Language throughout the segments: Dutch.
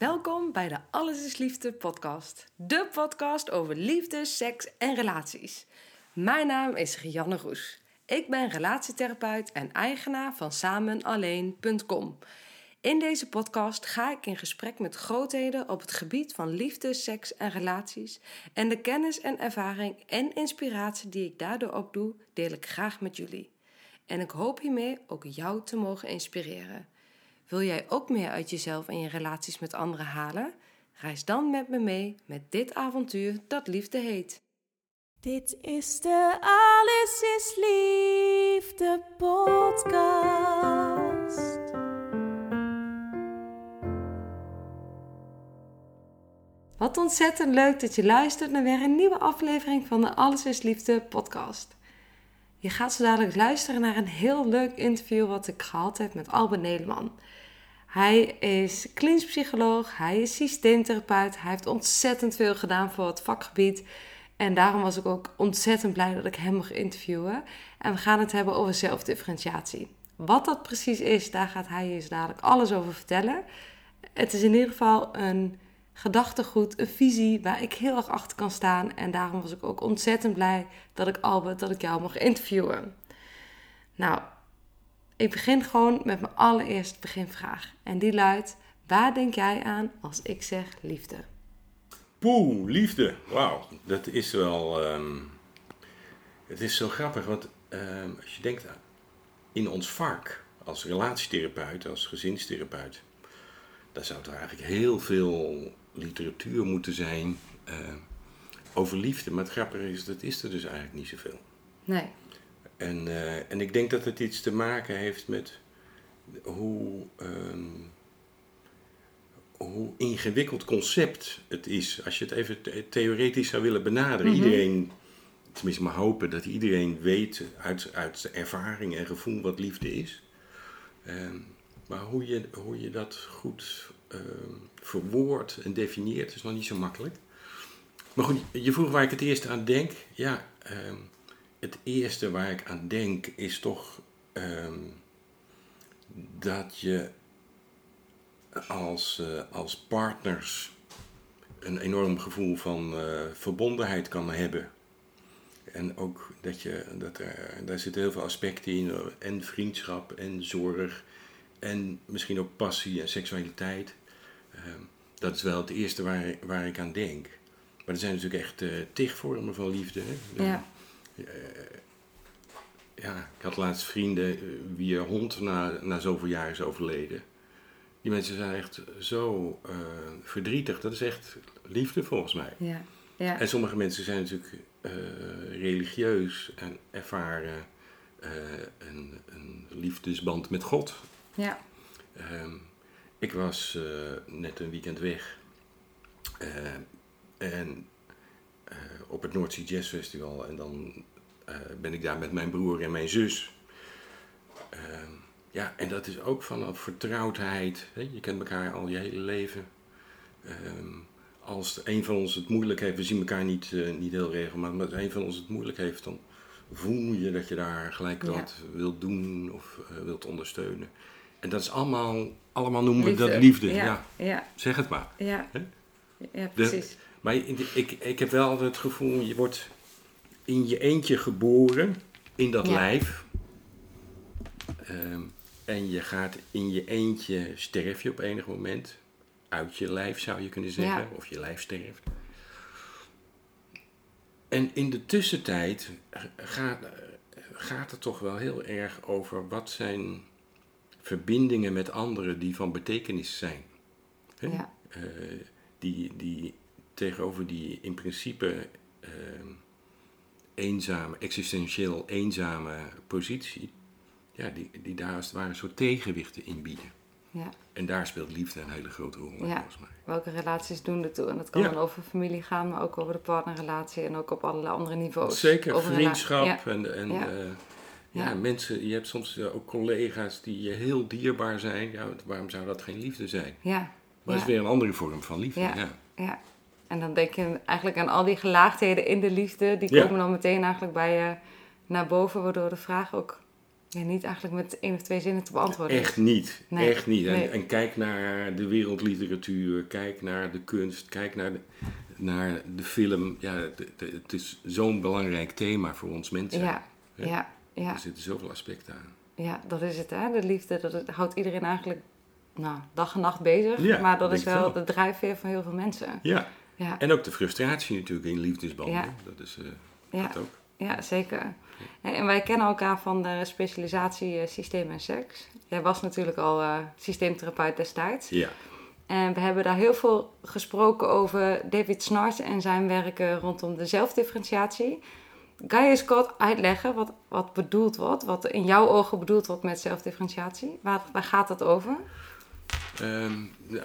Welkom bij de Alles is Liefde podcast. De podcast over liefde, seks en relaties. Mijn naam is Rianne Roes. Ik ben relatietherapeut en eigenaar van samenalleen.com. In deze podcast ga ik in gesprek met grootheden op het gebied van liefde, seks en relaties. En de kennis en ervaring en inspiratie die ik daardoor opdoe, deel ik graag met jullie. En ik hoop hiermee ook jou te mogen inspireren. Wil jij ook meer uit jezelf en je relaties met anderen halen? Reis dan met me mee met dit avontuur dat liefde heet. Dit is de Alles is Liefde podcast. Wat ontzettend leuk dat je luistert naar weer een nieuwe aflevering van de Alles is Liefde podcast. Je gaat zo dadelijk luisteren naar een heel leuk interview wat ik gehad heb met Albert Nederman. Hij is klinisch psycholoog, hij is systeemtherapeut, hij heeft ontzettend veel gedaan voor het vakgebied. En daarom was ik ook ontzettend blij dat ik hem mocht interviewen. En we gaan het hebben over zelfdifferentiatie. Wat dat precies is, daar gaat hij je dadelijk alles over vertellen. Het is in ieder geval een gedachtegoed, een visie waar ik heel erg achter kan staan. En daarom was ik ook ontzettend blij dat ik Albert, dat ik jou mocht interviewen. Nou, ik begin gewoon met mijn allereerste beginvraag. En die luidt: waar denk jij aan als ik zeg liefde? Poeh, liefde. Wauw, dat is wel. ehm, het is zo grappig, want ehm, als je denkt in ons vak als relatietherapeut, als gezinstherapeut, dan zou er eigenlijk heel veel literatuur moeten zijn eh, over liefde. Maar het grappige is, dat is er dus eigenlijk niet zoveel. Nee. En, eh, en ik denk dat het iets te maken heeft met hoe, ehm, hoe ingewikkeld concept het is. Als je het even the- theoretisch zou willen benaderen. Mhm. Iedereen, tenminste maar hopen dat iedereen weet uit, uit ervaring en gevoel wat liefde is. Ehm, maar hoe je, hoe je dat goed ehm, verwoordt en definieert is nog niet zo makkelijk. Maar goed, je vroeg waar ik het eerst aan denk. Ja, het eerste waar ik aan denk is toch ehm, dat je als, eh, als partners een enorm gevoel van eh, verbondenheid kan hebben. En ook dat je, dat daar zitten heel veel aspecten in, eh, en vriendschap en zorg en misschien ook passie en seksualiteit. Ehm, dat is wel het eerste waar, waar ik aan denk. Maar er zijn natuurlijk echt eh tig vormen van liefde. Hè? Ja. Ja, ik had laatst vrienden eh, wie een hond na, na zoveel jaar is overleden. Die mensen zijn echt zo eh, verdrietig. Dat is echt liefde volgens mij. Ja. Ja. En sommige mensen zijn natuurlijk eh, religieus en ervaren een, een liefdesband met God. Ja. Ehm, ik was net een weekend weg. Eh, en op het Noordzee Jazz Festival. En dan eh, ben ik daar met mijn broer en mijn zus. Ehm, ja, en dat is ook vanaf vertrouwdheid. Hè? Je kent elkaar al je hele leven. Ehm, als een van ons het moeilijk heeft, we zien elkaar niet, eh, niet heel regelmatig, maar als een van ons het moeilijk heeft, dan voel je dat je daar gelijk Ja. wat wilt doen of eh, wilt ondersteunen. En dat is allemaal, allemaal noemen we Liefde. dat liefde. Ja. Ja. Ja. zeg het maar. Ja, precies. Maar ik, ik, heb wel het gevoel, je wordt in je eentje geboren, in dat Ja. lijf. Ehm, en je gaat in je eentje, sterf je op enig moment. Uit je lijf zou je kunnen zeggen, Ja. of je lijf sterft. En in de tussentijd gaat, gaat het toch wel heel erg over wat zijn verbindingen met anderen die van betekenis zijn. Hè? Ja. Eh, die, die tegenover die in principe ehm, eenzame, existentieel eenzame positie, ja, die, die daar als het ware een soort tegenwichten in bieden. Ja. En daar speelt liefde een hele grote rol in, Ja. volgens mij. Welke relaties doen ertoe? En dat kan Ja. dan over familie gaan, maar ook over de partnerrelatie en ook op allerlei andere niveaus. Zeker, Over vriendschap en, en Ja. eh, ja. Mensen, je hebt soms eh, ook collega's die je heel dierbaar zijn. Ja, waarom zou dat geen liefde zijn? Ja. Maar dat is weer een andere vorm van liefde. Ja. Ja. En dan denk je eigenlijk aan al die gelaagdheden in de liefde. Die Ja. komen dan meteen eigenlijk bij je naar boven, waardoor de vraag ook ja, niet eigenlijk met één of twee zinnen te beantwoorden is. Echt niet. Nee, Echt niet. En, nee. en kijk naar de wereldliteratuur, kijk naar de kunst, kijk naar de, naar de film. Ja, het, is zo'n belangrijk thema voor ons mensen. Ja, Ja. ja, ja, Er zitten zoveel aspecten aan. ja, dat is het hè. De liefde, dat het- houdt iedereen eigenlijk nou, dag en nacht bezig. Ja, maar dat is wel wel. de drijfveer van heel veel mensen. Ja, Ja, en ook de frustratie natuurlijk in liefdesbanden. Ja. Dat is ja, dat ook. ja zeker. En wij kennen elkaar van de specialisatie eh, systeem en seks. Jij was natuurlijk al eh, systeemtherapeut destijds. Ja. En we hebben daar heel veel gesproken over David Snars en zijn werken rondom de zelfdifferentiatie. Kan je eens kort uitleggen wat, wat bedoeld wordt, wat in jouw ogen bedoeld wordt met zelfdifferentiatie? Waar, waar gaat het over? Ehm,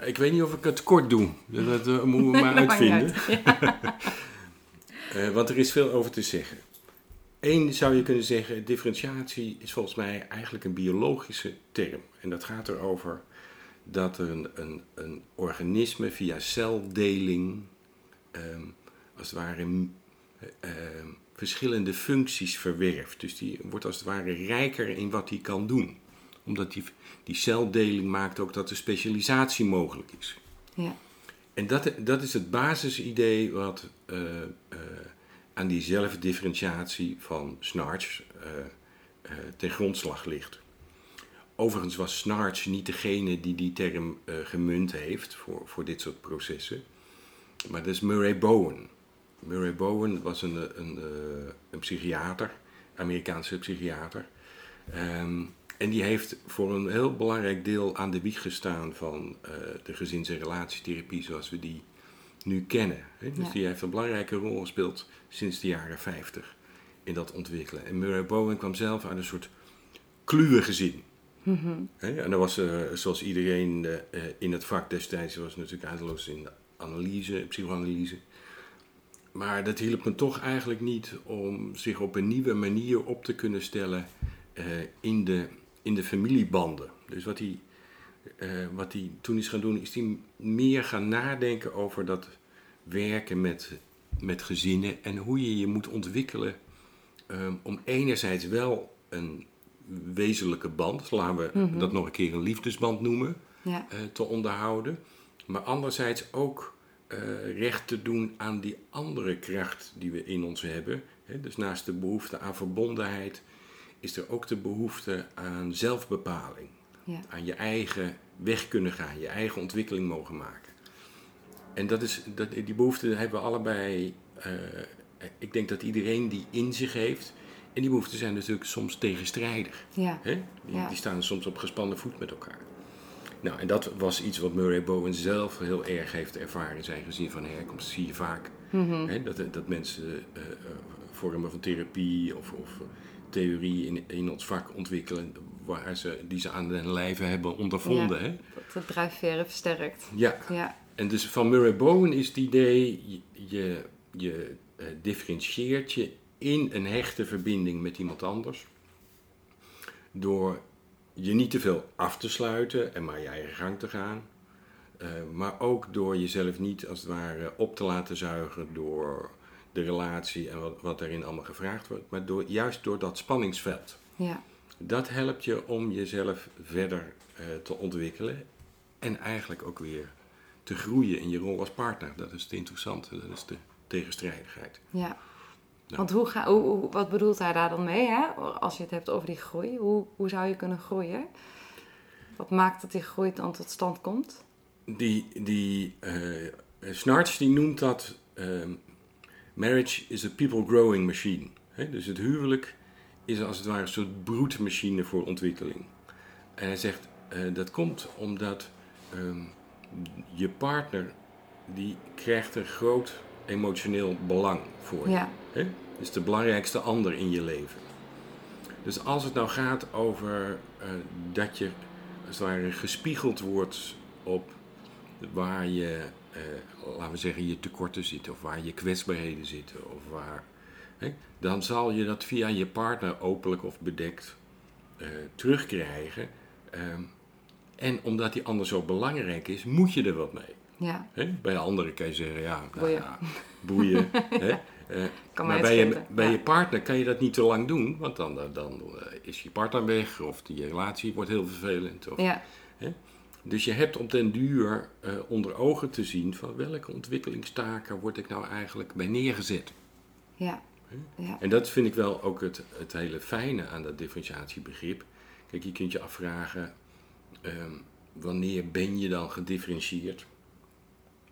ik weet niet of ik het kort doe. Dat, eh, moeten we maar uitvinden. Eh, want er is veel over te zeggen. Eén zou je kunnen zeggen, differentiatie is volgens mij eigenlijk een biologische term. En dat gaat erover dat er een, een, een organisme via celdeling, ehm, als het ware, ehm, verschillende functies verwerft. Dus die wordt als het ware rijker in wat hij kan doen. Omdat die, die celdeling maakt ook dat de specialisatie mogelijk is. Ja, En dat, dat is het basisidee wat eh, eh, aan die zelfdifferentiatie van Snarch eh, ten grondslag ligt. Overigens was Snarch niet degene die die term gemunt heeft voor, voor dit soort processen, maar dat is Murray Bowen. Murray Bowen was een, een, een, een psychiater, Amerikaanse psychiater. Ehm, en die heeft voor een heel belangrijk deel aan de wieg gestaan van eh, de gezins- en relatietherapie zoals we die nu kennen. Hè? Dus Ja. die heeft een belangrijke rol gespeeld sinds de jaren 50 in dat ontwikkelen. En Murray Bowen kwam zelf uit een soort kluwe gezin. Hè? En dat was, eh, zoals iedereen eh, in het vak destijds, was natuurlijk eindeloos in de analyse, psychoanalyse. Maar dat hielp me toch eigenlijk niet om zich op een nieuwe manier op te kunnen stellen in, de, in de familiebanden. Dus wat hij, eh, wat hij toen is gaan doen, is hij meer gaan nadenken over dat werken met, met gezinnen en hoe je je moet ontwikkelen eh, om enerzijds wel een wezenlijke band, laten we dat nog een keer een liefdesband noemen, ja, eh, te onderhouden. Maar anderzijds ook eh, recht te doen aan die andere kracht die we in ons hebben. Dus naast de behoefte aan verbondenheid is er ook de behoefte aan zelfbepaling. ja, Aan je eigen weg kunnen gaan, je eigen ontwikkeling mogen maken. En dat is, dat, die behoefte hebben we allebei. eh, ik denk dat iedereen die in zich heeft. En die behoeften zijn natuurlijk soms tegenstrijdig. ja, Hè? Die, Ja. die staan soms op gespannen voet met elkaar. Nou, en dat was iets wat Murray Bowen zelf heel erg heeft ervaren in zijn gezin van herkomst. Zie je vaak. Mhm. Hè? Dat, dat mensen eh, eh, vormen van therapie of, of theorie in, in ons vak ontwikkelen waar ze, die ze aan hun lijve hebben ondervonden. Hè? dat de drijfveren versterkt. Ja, Ja, en dus van Murray Bowen is het idee, je, je, je eh, differentieert je in een hechte verbinding met iemand anders. Door je niet te veel af te sluiten en maar je eigen gang te gaan. Eh, maar ook door jezelf niet als het ware op te laten zuigen door de relatie en wat, wat erin allemaal gevraagd wordt. Maar door, juist door dat spanningsveld. ja, Dat helpt je om jezelf verder eh, te ontwikkelen en eigenlijk ook weer te groeien in je rol als partner. Dat is het interessante, dat is de tegenstrijdigheid. ja. Ja. Want hoe ga, hoe, hoe- wat bedoelt hij daar dan mee, hè? als je het hebt over die groei? Hoe, hoe zou je kunnen groeien? Wat maakt dat die groei dan tot stand komt? Die, die eh Snarch die noemt dat ehm, marriage is a people growing machine. Dus het huwelijk is als het ware een soort broedmachine voor ontwikkeling. En hij zegt eh, dat komt omdat ehm, je partner die krijgt een groot emotioneel belang voor je. Ja, is de belangrijkste ander in je leven. Dus als het nou gaat over eh, dat je als het ware gespiegeld wordt op waar je, eh, laten we zeggen, je tekorten zitten of waar je kwetsbaarheden zitten of waar, hè, dan zal je dat via je partner openlijk of bedekt eh, terugkrijgen. Ehm, en omdat die ander zo belangrijk is, moet je er wat mee. Ja, Hè? Bij anderen kan je zeggen, ja, nou, Boeien. ja, boeien. hè? Eh, kan maar bij je, bij Ja. je partner kan je dat niet te lang doen, want dan, dan, dan is je partner weg of die relatie wordt heel vervelend. Of, Ja, Dus je hebt op den duur eh, onder ogen te zien van welke ontwikkelingstaken word ik nou eigenlijk bij neergezet. ja, ja, En dat vind ik wel ook het, het hele fijne aan dat differentiatiebegrip. Kijk, je kunt je afvragen, ehm, wanneer ben je dan gedifferentieerd?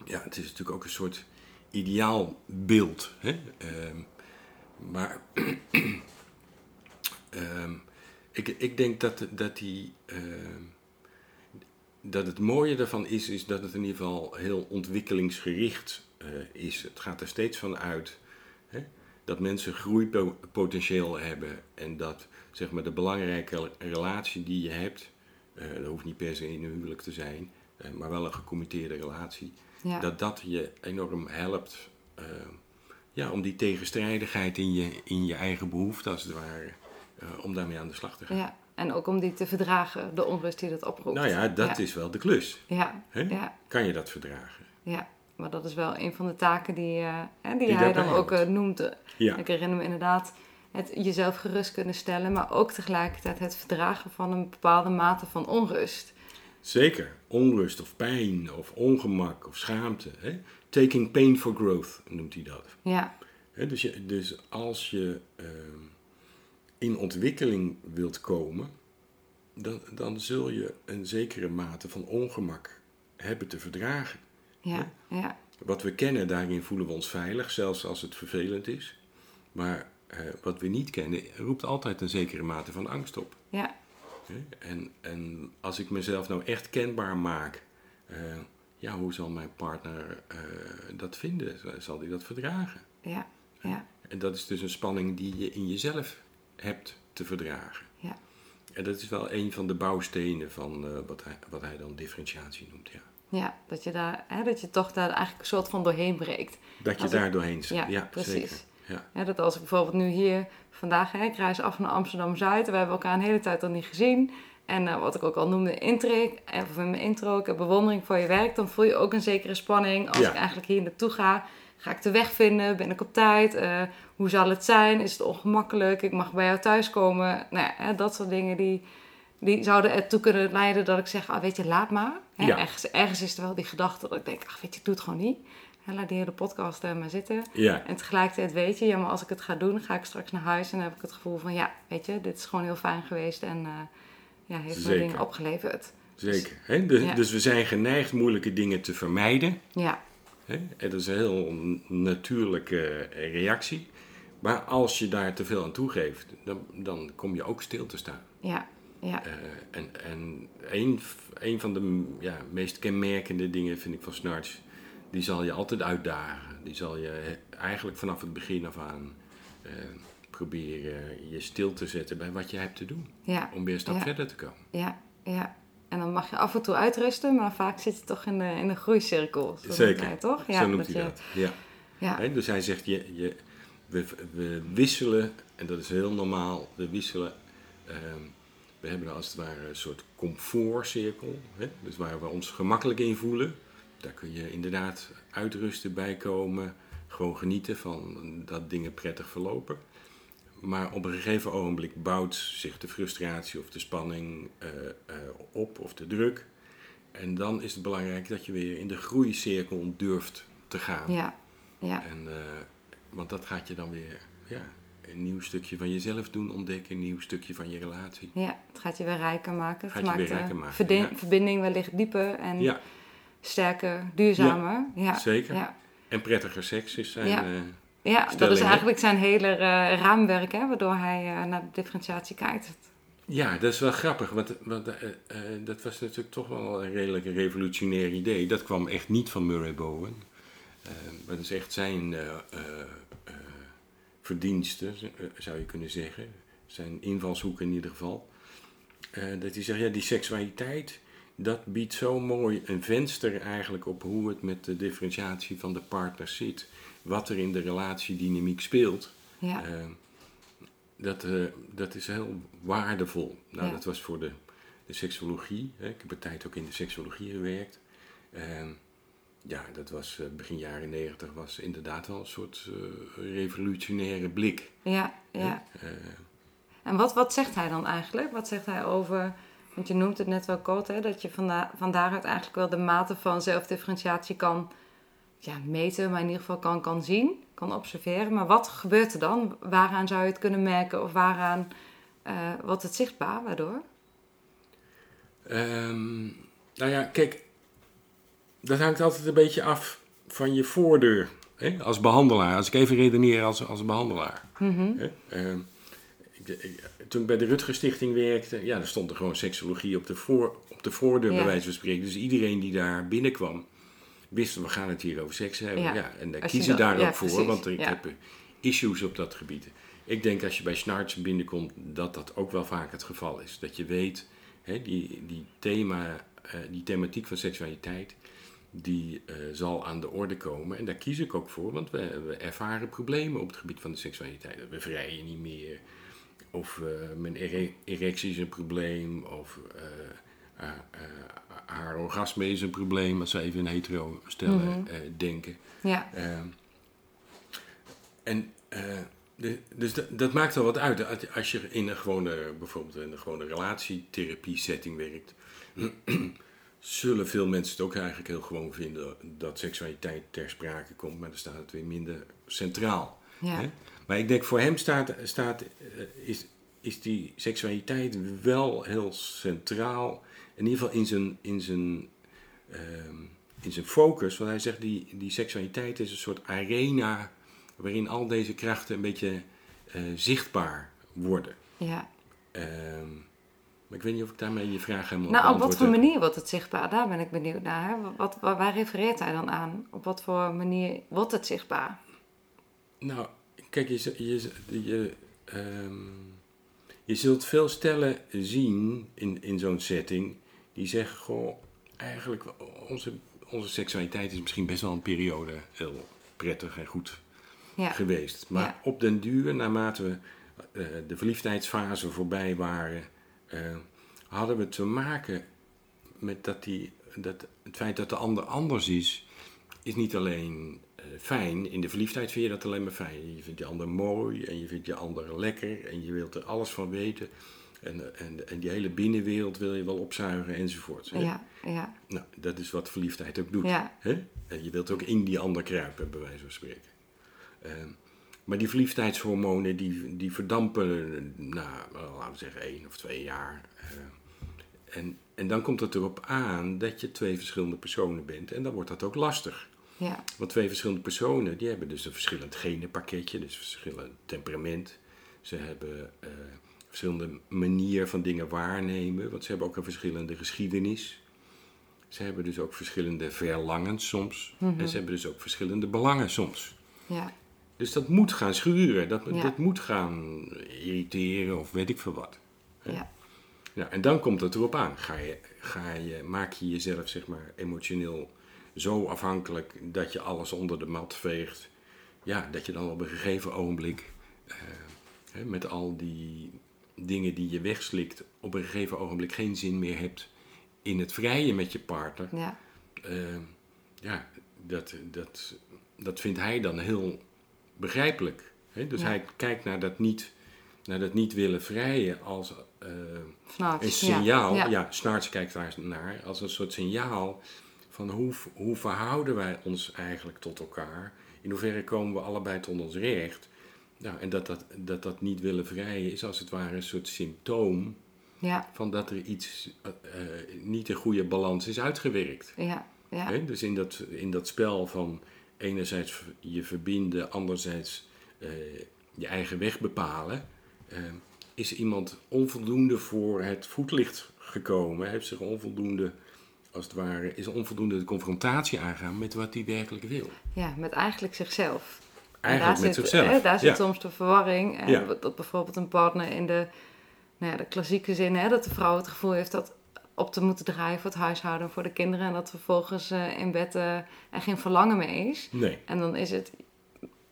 Ja, het is natuurlijk ook een soort ideaalbeeld. Hè? Ehm, maar ehm, ik, ik denk dat, dat, die, dat het mooie daarvan is, is dat het in ieder geval heel ontwikkelingsgericht eh, is. Het gaat er steeds van uit hè, dat mensen groeipotentieel hebben en dat zeg maar, de belangrijke relatie die je hebt, eh, dat hoeft niet per se in een huwelijk te zijn, eh, maar wel een gecommitteerde relatie, ja, dat dat je enorm helpt ja, om die tegenstrijdigheid in je, in je eigen behoefte, als het ware, om daarmee aan de slag te gaan. ja. En ook om die te verdragen, de onrust die dat oproept. Nou ja, dat ja. is wel de klus. Ja, ja, Kan je dat verdragen? ja. Maar dat is wel een van de taken die, eh, die, Die hij dan ook eh, noemt. Ja, Ik herinner me inderdaad het jezelf gerust kunnen stellen, maar ook tegelijkertijd het verdragen van een bepaalde mate van onrust. zeker. Onrust of pijn of ongemak of schaamte. Hè? Taking pain for growth noemt hij dat. Ja, dus, je, dus als je ehm, in ontwikkeling wilt komen, dan, dan zul je een zekere mate van ongemak hebben te verdragen. ja, ja, Wat we kennen, daarin voelen we ons veilig, zelfs als het vervelend is. Maar eh, wat we niet kennen, roept altijd een zekere mate van angst op. ja. En, en als ik mezelf nou echt kenbaar maak, eh, ja, hoe zal mijn partner eh, dat vinden? Zal hij dat verdragen? ja, ja, En dat is dus een spanning die je in jezelf hebt te verdragen. ja, En dat is wel een van de bouwstenen van eh, wat, hij, wat hij dan differentiatie noemt. Ja. ja. Dat je daar, hè, dat je toch daar eigenlijk een soort van doorheen breekt. Dat je Als ik- daar doorheen zit. Ja, Ja, precies. zeker. Ja. Ja, dat als ik bijvoorbeeld nu hier vandaag, hè, ik reis af naar Amsterdam-Zuid. We hebben elkaar een hele tijd nog niet gezien. En eh, wat ik ook al noemde, intro, eh, of in mijn intro, ik heb bewondering voor je werk. Dan voel je ook een zekere spanning. Als Ja. ik eigenlijk hier naartoe ga, ga ik de weg vinden? Ben ik op tijd? Eh, hoe zal het zijn? Is het ongemakkelijk? Ik mag bij jou thuiskomen. Nou ja, hè, dat soort dingen die, die zouden ertoe kunnen leiden dat ik zeg, ah, weet je, laat maar. Hè, Ja. ergens, ergens is er wel die gedachte dat ik denk, ach, weet je, ik doe het gewoon niet. Hè, laat die hele podcast er maar zitten. Ja. En tegelijkertijd weet je, ja, maar als ik het ga doen, ga ik straks naar huis en dan heb ik het gevoel van, ja, weet je, dit is gewoon heel fijn geweest en eh, ja, heeft me Zeker. dingen opgeleverd. Zeker. Hè? Dus, Ja. dus we zijn geneigd moeilijke dingen te vermijden. Ja, Dat is een heel natuurlijke reactie. Maar als je daar te veel aan toegeeft, dan, dan kom je ook stil te staan. ja, ja, Eh, en en een, een van de ja, meest kenmerkende dingen vind ik van Snarch, die zal je altijd uitdagen. Die zal je eigenlijk vanaf het begin af aan eh, proberen je stil te zetten bij wat je hebt te doen. ja, Om weer een stap Ja. verder te komen. ja, ja. En dan mag je af en toe uitrusten, maar vaak zit je toch in de, in de groeicirkel. Zo Zeker. hij, toch? Zo noemt dat hij je- dat. Ja. Ja, dus hij zegt, je, je, we, we wisselen, en dat is heel normaal, we wisselen. ehm, we hebben als het ware een soort comfortcirkel, hè, dus waar we ons gemakkelijk in voelen. Daar kun je inderdaad uitrusten, bijkomen, gewoon genieten van dat dingen prettig verlopen. Maar op een gegeven ogenblik bouwt zich de frustratie of de spanning eh, eh, op, of de druk. En dan is het belangrijk dat je weer in de groeicirkel durft te gaan. ja, ja, En, eh, want dat gaat je dan weer ja, een nieuw stukje van jezelf doen ontdekken, een nieuw stukje van je relatie. ja. Het gaat je weer rijker maken. Gaat Het je maakt weer de rijker maken, ja. verbinding wellicht dieper en Ja, sterker, duurzamer. Ja, zeker. Ja. en prettiger seks is zijn. Ja. dat is eigenlijk zijn hele eh, raamwerk, hè, waardoor hij eh, naar de differentiatie kijkt. ja, dat is wel grappig, want, want eh, dat was natuurlijk toch wel een redelijk revolutionair idee. Dat kwam echt niet van Murray Bowen. Maar dat is echt zijn verdienste, z- eh, zou je kunnen zeggen. zijn invalshoek in ieder geval. Dat hij zegt, ja, die seksualiteit, dat biedt zo mooi een venster eigenlijk op hoe het met de differentiatie van de partners zit. Wat er in de relatiedynamiek speelt. Ja. Eh, dat, eh, dat is heel waardevol. Nou, Ja. dat was voor de, de seksologie. Hè. Ik heb een tijd ook in de seksologie gewerkt. Ja, dat was eh, begin jaren negentig was inderdaad wel een soort revolutionaire blik. Ja, ja. En wat, wat zegt hij dan eigenlijk? Wat zegt hij over... Want je noemt het net wel kort, hè, dat je van, da- van daaruit eigenlijk wel de mate van zelfdifferentiatie kan ja, meten, maar in ieder geval kan, kan zien, kan observeren. Maar wat gebeurt er dan? Waaraan zou je het kunnen merken of waaraan eh, wordt het zichtbaar? Waardoor? Ehm, nou ja, kijk, dat hangt altijd een beetje af van je voordeur hè, als behandelaar. Als ik even redeneer als, als behandelaar. Mhm. Hè. Ehm, ik, ik- toen ik bij de Rutger Stichting werkte, ja, daar stond er gewoon seksologie op de, voor, op de voordeur, Ja. bij wijze van spreken. Dus iedereen die daar binnenkwam, wist, we gaan het hier over seks hebben. Ja. Ja. en daar Als kiezen daar ook voor, precies, want ik heb eh, issues op dat gebied. Ik denk als je bij Snarts binnenkomt, dat dat ook wel vaak het geval is. Dat je weet, hè, die, die, thema, eh, die thematiek van seksualiteit, die eh, zal aan de orde komen. En daar kies ik ook voor, want we, we ervaren problemen op het gebied van de seksualiteit. We vrijen niet meer, of mijn ere- erectie is een probleem, of haar orgasme is een probleem, als we even in hetero stellen Mhm. eh, denken. Ja, Ehm, en eh, de, dus dat, dat maakt al wat uit. Als je- in een gewone, bijvoorbeeld in een gewone relatietherapie setting werkt, zullen veel mensen het ook eigenlijk heel gewoon vinden dat seksualiteit ter sprake komt, maar dan staat het weer minder centraal. ja, Hè? Maar ik denk voor hem staat, staat, eh, is, is die seksualiteit wel heel centraal. In ieder geval in zijn, in zijn, ehm, in zijn focus. Want hij zegt die, die seksualiteit is een soort arena waarin al deze krachten een beetje eh, zichtbaar worden. ja. Ehm, maar ik weet niet of ik daarmee je vraag helemaal Nou, op wat voor heb. manier wordt het zichtbaar? Daar ben ik benieuwd naar. Hè? Wat, waar, waar refereert hij dan aan? Op wat voor manier wordt het zichtbaar? Nou, kijk, je, je, je, ehm, je zult veel stellen zien in, in zo'n setting die zeggen: Goh, eigenlijk onze, onze seksualiteit is misschien best wel een periode heel prettig en goed Ja, geweest. Maar Ja. op den duur, naarmate we eh, de verliefdheidsfase voorbij waren, eh, hadden we te maken met dat, die, dat het feit dat de ander anders is, is niet alleen eh, fijn. In de verliefdheid vind je dat alleen maar fijn. Je vindt je ander mooi en je vindt je ander lekker en je wilt er alles van weten. En, en, en die hele binnenwereld wil je wel opzuigen enzovoort. hè. ja, ja, Nou, dat is wat verliefdheid ook doet. ja, Hè? En je wilt ook in die ander kruipen, bij wijze van spreken. Ehm, maar die verliefdheidshormonen die, die verdampen na, nou, laten we zeggen, één of twee jaar. Eh, en, en dan komt het erop aan dat je twee verschillende personen bent. En dan wordt dat ook lastig. ja, Want twee verschillende personen, die hebben dus een verschillend genenpakketje, dus verschillend temperament. Ze hebben eh verschillende manier van dingen waarnemen, want ze hebben ook een verschillende geschiedenis. Ze hebben dus ook verschillende verlangens soms. Mhm. En ze hebben dus ook verschillende belangen soms. ja, Dus dat moet gaan schuren, dat, Ja. dat moet gaan irriteren of weet ik veel wat. ja, Ja, en dan komt het erop aan. Ga je, ga je, maak je jezelf zeg maar, emotioneel zo afhankelijk dat je alles onder de mat veegt. Ja, dat je dan op een gegeven ogenblik eh, met al die dingen die je wegslikt, op een gegeven ogenblik geen zin meer hebt in het vrijen met je partner. ja, Eh, ja, dat, dat, dat vindt hij dan heel begrijpelijk. Hè? Dus Ja. hij kijkt naar dat niet, naar dat niet willen vrijen als eh, een signaal. Ja, Ja, ja. Kijkt daar naar als een soort signaal van hoe, hoe verhouden wij ons eigenlijk tot elkaar? In hoeverre komen we allebei tot ons recht? Nou, en dat dat, dat dat niet willen vrijen is als het ware een soort symptoom ja, van dat er iets eh, eh, niet een goede balans is uitgewerkt. ja, ja? Dus in dat, in dat spel van enerzijds je verbinden, anderzijds eh, je eigen weg bepalen, is iemand onvoldoende voor het voetlicht gekomen, heeft zich onvoldoende, als het ware, is onvoldoende de confrontatie aangaan met wat hij werkelijk wil. ja, met eigenlijk zichzelf. Eigenlijk daar met zit, zichzelf. hè, daar zit ja. soms de verwarring. En Ja. dat bijvoorbeeld een partner in de, nou ja, de klassieke zin, hè, dat de vrouw het gevoel heeft dat op te moeten draaien voor het huishouden, voor de kinderen. En dat vervolgens eh, in bed eh, er geen verlangen meer is. Nee, En dan is het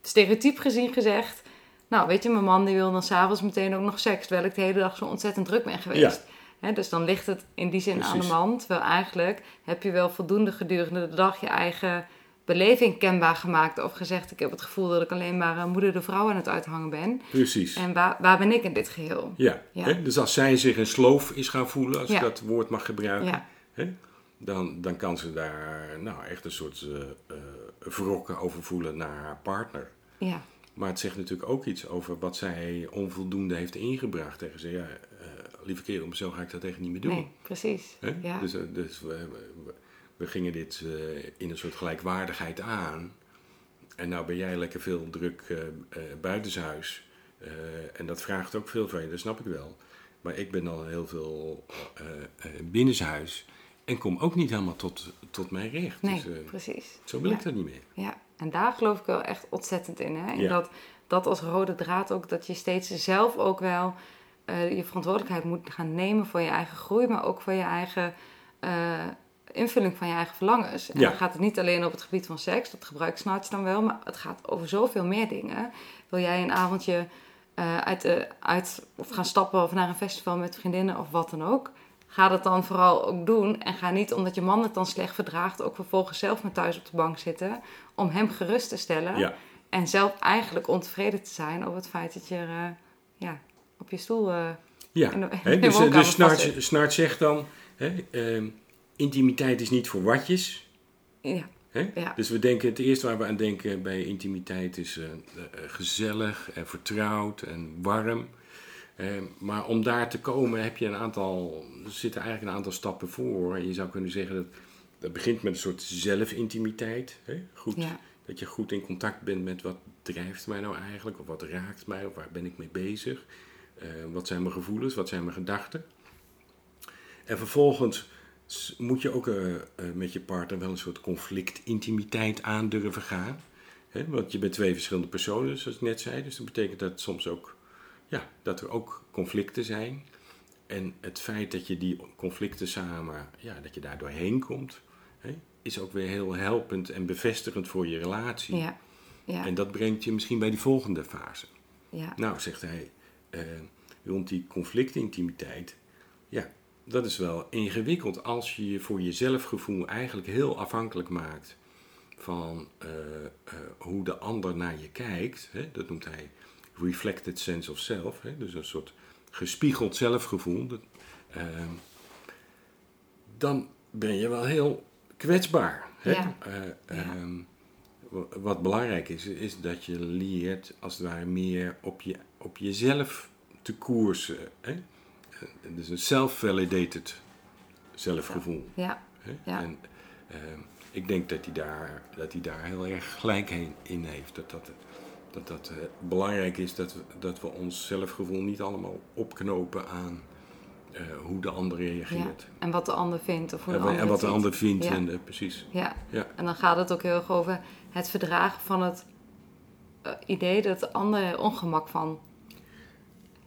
stereotyp gezien gezegd. Nou, weet je, mijn man die wil dan s'avonds meteen ook nog seks, terwijl ik de hele dag zo ontzettend druk ben geweest. Dus dan ligt het in die zin aan de man. Terwijl eigenlijk heb je wel voldoende gedurende de dag je eigen beleving kenbaar gemaakt. Of gezegd, ik heb het gevoel dat ik alleen maar een moeder de vrouw aan het uithangen ben. precies. En waar, waar ben ik in dit geheel? Ja, Ja. Hè? dus als zij zich een sloof is gaan voelen, als Ja. ik dat woord mag gebruiken, Ja, hè? Dan, dan kan ze daar nou, echt een soort eh eh, wrokken over voelen naar haar partner. ja, Maar het zegt natuurlijk ook iets over wat zij onvoldoende heeft ingebracht. Tegen ze, ja, eh, lieve kerel, zo ga ik dat echt niet meer doen. nee, precies. Hè? Ja. Dus, eh, dus we, we, we gingen dit eh, in een soort gelijkwaardigheid aan. En nou ben jij lekker veel druk eh, buitenshuis. En dat vraagt ook veel van je, dat snap ik wel. Maar ik ben dan heel veel binnenshuis. En kom ook niet helemaal tot, tot mijn recht. Nee, Dus, precies. zo wil Ja. ik dat niet meer. Ja, en daar geloof ik wel echt ontzettend in. Hè? En Ja. dat, dat als rode draad ook, dat je steeds zelf ook wel je verantwoordelijkheid moet gaan nemen voor je eigen groei, maar ook voor je eigen invulling van je eigen verlangens. En Ja. dan gaat het niet alleen op het gebied van seks, dat gebruik Snarts dan wel, maar het gaat over zoveel meer dingen. Wil jij een avondje eh, uit, uit of gaan stappen of naar een festival met vriendinnen of wat dan ook? Ga dat dan vooral ook doen. En ga niet omdat je man het dan slecht verdraagt, ook vervolgens zelf maar thuis op de bank zitten. Om hem gerust te stellen. Ja, En zelf eigenlijk ontevreden te zijn over het feit dat je eh, ja, op je stoel. eh, ja. in de- dus dus Snart. Snart zegt dan, hè, ehm, intimiteit is niet voor watjes. ja. Dus we denken, het eerste waar we aan denken bij intimiteit is eh, eh, gezellig en vertrouwd en warm. Eh, maar om daar te komen heb je een aantal, er zitten eigenlijk een aantal stappen voor. En je zou kunnen zeggen dat dat begint met een soort zelfintimiteit. Hè? Goed, Ja. Dat je goed in contact bent met wat drijft mij nou eigenlijk, of wat raakt mij, of waar ben ik mee bezig. Wat zijn mijn gevoelens, wat zijn mijn gedachten. En vervolgens moet je ook eh, eh, met je partner wel een soort conflictintimiteit aan durven gaan. Hè? Want je bent twee verschillende personen, zoals ik net zei. Dus dat betekent dat soms ook, ja, dat er ook conflicten zijn. En het feit dat je die conflicten samen, ja, dat je daar doorheen komt, hè, is ook weer heel helpend en bevestigend voor je relatie. ja, ja, En dat brengt je misschien bij die volgende fase. ja, Nou, zegt hij, eh, rond die conflictintimiteit, ja, dat is wel ingewikkeld als je je voor je zelfgevoel eigenlijk heel afhankelijk maakt van eh, eh, hoe de ander naar je kijkt. Hè? Dat noemt hij reflected sense of self, hè? dus een soort gespiegeld zelfgevoel. Dat, ehm, dan ben je wel heel kwetsbaar. Hè? Ja. Eh, Ja. ehm, wa- wat belangrijk is, is dat je leert als het ware meer op, je, op jezelf te koersen. Hè? Eh, Dus een self-validated zelfgevoel. ja? Ja. En ehm, ik denk dat hij daar, dat hij daar heel erg gelijk heen, in heeft. Dat dat, dat, dat eh, belangrijk is dat we, dat we ons zelfgevoel niet allemaal opknopen aan eh, hoe de ander ja. reageert. En wat de ander vindt of hoe de En, ander en wat het de ander vindt. Ja. En, eh, precies. Ja. Ja. en dan gaat het ook heel erg over het verdragen van het idee dat de ander er ongemak van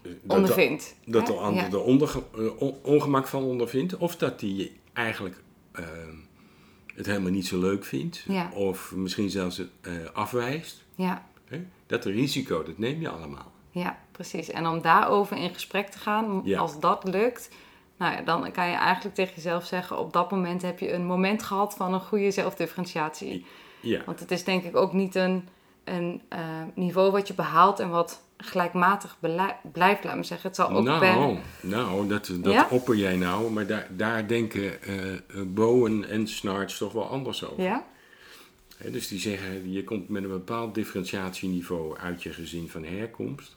Dat de- ondervindt. Dat de ander Ja. er eh, on- ongemak van ondervindt. Of dat hij eigenlijk eh, het helemaal niet zo leuk vindt. Ja. Of misschien zelfs eh, afwijst. Ja, Hè? Dat risico, dat neem je allemaal. ja, precies. En om daarover in gesprek te gaan, Ja. als dat lukt, nou ja, dan kan je eigenlijk tegen jezelf zeggen: op dat moment heb je een moment gehad van een goede zelfdifferentiatie. Ja, Want het is denk ik ook niet een, een niveau wat je behaalt en wat gelijkmatig blijft, laat me zeggen. Het zal ook nou, nou, dat, dat Ja? opper jij nou. Maar daar, daar denken eh eh, Bowen en Snarts toch wel anders over. Ja? Dus die zeggen, je komt met een bepaald differentiatieniveau uit je gezin van herkomst.